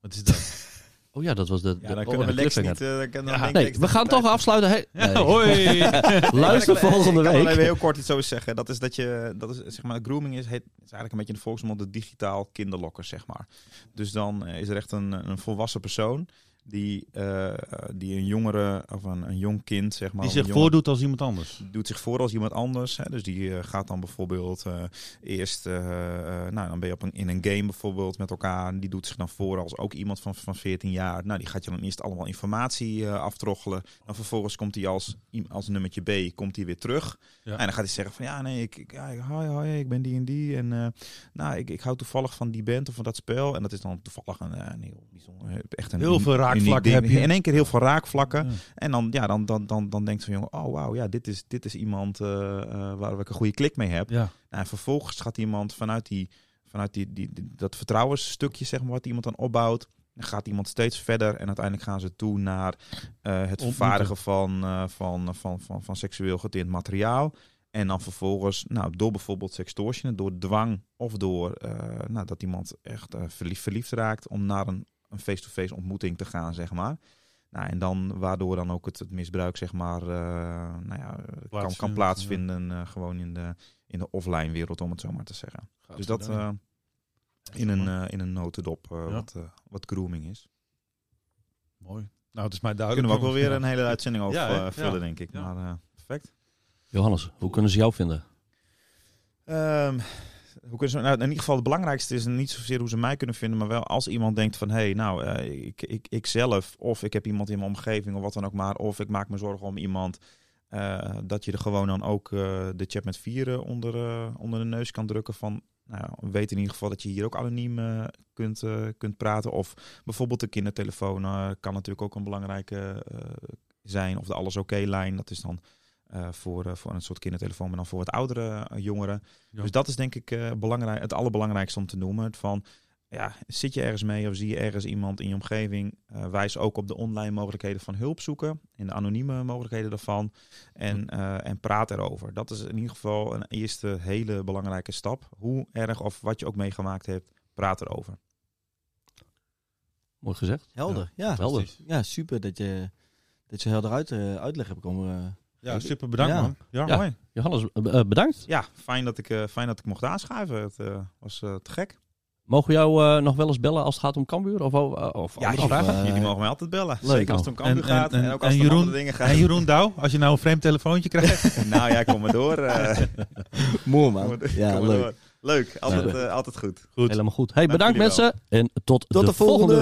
Speaker 3: Wat is dat?
Speaker 1: Oh ja, dat was de,
Speaker 4: Ja,
Speaker 1: de,
Speaker 4: dan
Speaker 1: oh,
Speaker 4: kunnen we
Speaker 1: de
Speaker 4: Lex niet... eh, dan kan- dan
Speaker 3: Ja.
Speaker 4: denk
Speaker 1: Nee,
Speaker 4: Lex
Speaker 1: we gaan toch afsluiten. Hey, nee.
Speaker 3: hoi!
Speaker 1: Luister
Speaker 4: Ik
Speaker 1: volgende
Speaker 4: Ik kan wel
Speaker 1: week.
Speaker 4: even heel kort iets over zeggen. Dat is dat je, dat is, zeg maar, grooming is, heet, is eigenlijk een beetje in de volksmond de digitaal kinderlokker, zeg maar. Dus dan eh, is er echt een, een volwassen persoon die, eh, die een jongere of een, een jong kind, zeg maar.
Speaker 3: Die zich voordoet als iemand anders.
Speaker 4: doet zich voor als iemand anders. Hè? Dus die eh, gaat dan bijvoorbeeld eh, eerst, nou dan ben je op een, in een game bijvoorbeeld met elkaar. Die doet zich dan voor als ook iemand van, van 14 jaar. Nou, die gaat je dan eerst allemaal informatie aftroggelen. Dan vervolgens komt hij als, als nummertje B, komt hij weer terug.
Speaker 3: Ja.
Speaker 4: En dan gaat hij zeggen van ja, nee, ik, ik, ja, hoi, hoi, ik ben die en die. En nou, ik, ik hou toevallig van die band of van dat spel. En dat is dan toevallig een, heel bijzonder, echt een
Speaker 3: Heel raakvlakken
Speaker 4: ding.
Speaker 3: heb je.
Speaker 4: In één keer heel veel raakvlakken.
Speaker 3: Ja.
Speaker 4: En dan, ja, dan, dan, dan, dan denkt zo'n jongen, oh wauw, ja, dit is, dit is iemand eh, eh, waar ik een goede klik mee heb.
Speaker 3: Ja.
Speaker 4: Nou, en vervolgens gaat iemand vanuit, die, vanuit die, die, die- dat vertrouwensstukje, zeg maar, wat iemand dan opbouwt, dan gaat iemand steeds verder en uiteindelijk gaan ze toe naar eh, het vervaardigen van, van, van, van, van seksueel getint materiaal. En dan vervolgens, nou, door bijvoorbeeld sextortion, door dwang of door eh, nou, dat iemand echt verliefd, verliefd raakt om naar een een face-to-face ontmoeting te gaan, zeg maar. Nou, en dan waardoor dan ook het, het misbruik, zeg maar, eh, nou ja, kan, kan plaatsvinden eh, gewoon in de, in de offline wereld, om het zo maar te zeggen. Dus dat eh, in, een, eh, in een notendop eh,
Speaker 3: Ja.
Speaker 4: wat, eh, wat grooming is.
Speaker 3: Mooi. Nou, het is mij
Speaker 4: Daar
Speaker 3: duidelijk.
Speaker 4: kunnen we ook wel weer een hele uitzending over
Speaker 3: Ja,
Speaker 4: eh, vullen,
Speaker 3: Ja.
Speaker 4: denk ik.
Speaker 3: Ja.
Speaker 4: Maar eh, perfect.
Speaker 1: Johannes, hoe kunnen ze jou vinden?
Speaker 4: Ehm, hoe kunnen ze, nou, in ieder geval het belangrijkste is niet zozeer hoe ze mij kunnen vinden, maar wel als iemand denkt van hé, hey, nou, eh, ik, ik, ik zelf of ik heb iemand in mijn omgeving of wat dan ook maar, of ik maak me zorgen om iemand, eh, dat je er gewoon dan ook eh, de chat met vieren onder, onder de neus kan drukken van, nou, weet in ieder geval dat je hier ook anoniem kunt, kunt praten. Of bijvoorbeeld de kindertelefoon kan natuurlijk ook een belangrijke zijn, of de alles oké-lijn, dat is dan eh, voor, eh, voor een soort kindertelefoon, maar dan voor wat oudere eh, jongeren.
Speaker 3: Ja.
Speaker 4: Dus dat is denk ik eh, belangrijk, het allerbelangrijkste om te noemen. Van, ja, zit je ergens mee of zie je ergens iemand in je omgeving, eh, wijs ook op de online mogelijkheden van hulp zoeken en de anonieme mogelijkheden daarvan. En, eh, en praat erover. Dat is in ieder geval een eerste hele belangrijke stap. Hoe erg of wat je ook meegemaakt hebt, praat erover.
Speaker 1: Mooi gezegd.
Speaker 2: Helder. Ja,
Speaker 1: Helder.
Speaker 2: ja super dat je, dat je helder uit, uitleg hebt komen.
Speaker 3: Ja, super bedankt
Speaker 2: Ja.
Speaker 3: man. Ja.
Speaker 1: Ja.
Speaker 4: Mooi.
Speaker 1: Johannes, eh, eh, bedankt.
Speaker 4: Ja, fijn dat ik, eh, fijn dat ik mocht aanschuiven. Het eh, was te gek.
Speaker 1: Mogen we jou eh, nog wel eens bellen als het gaat om Cambuur? Of, of
Speaker 4: Ja,
Speaker 1: andere vragen?
Speaker 2: eh,
Speaker 4: jullie mogen mij altijd bellen.
Speaker 1: leuk,
Speaker 4: Zeker als het om. Cambuur
Speaker 3: En-
Speaker 4: gaat
Speaker 3: en-
Speaker 4: en, ook als
Speaker 3: en
Speaker 4: het om andere dingen gaat.
Speaker 3: En Jeroen Douw, als je nou een vreemd telefoontje krijgt.
Speaker 4: nou ja, kom maar door.
Speaker 2: Mooi man. Ja,
Speaker 4: Kom
Speaker 2: leuk.
Speaker 4: door. Leuk, altijd, altijd goed.
Speaker 3: Goed.
Speaker 1: Helemaal goed. Hey,
Speaker 4: Dank
Speaker 1: bedankt mensen. En tot,
Speaker 2: Tot de volgende.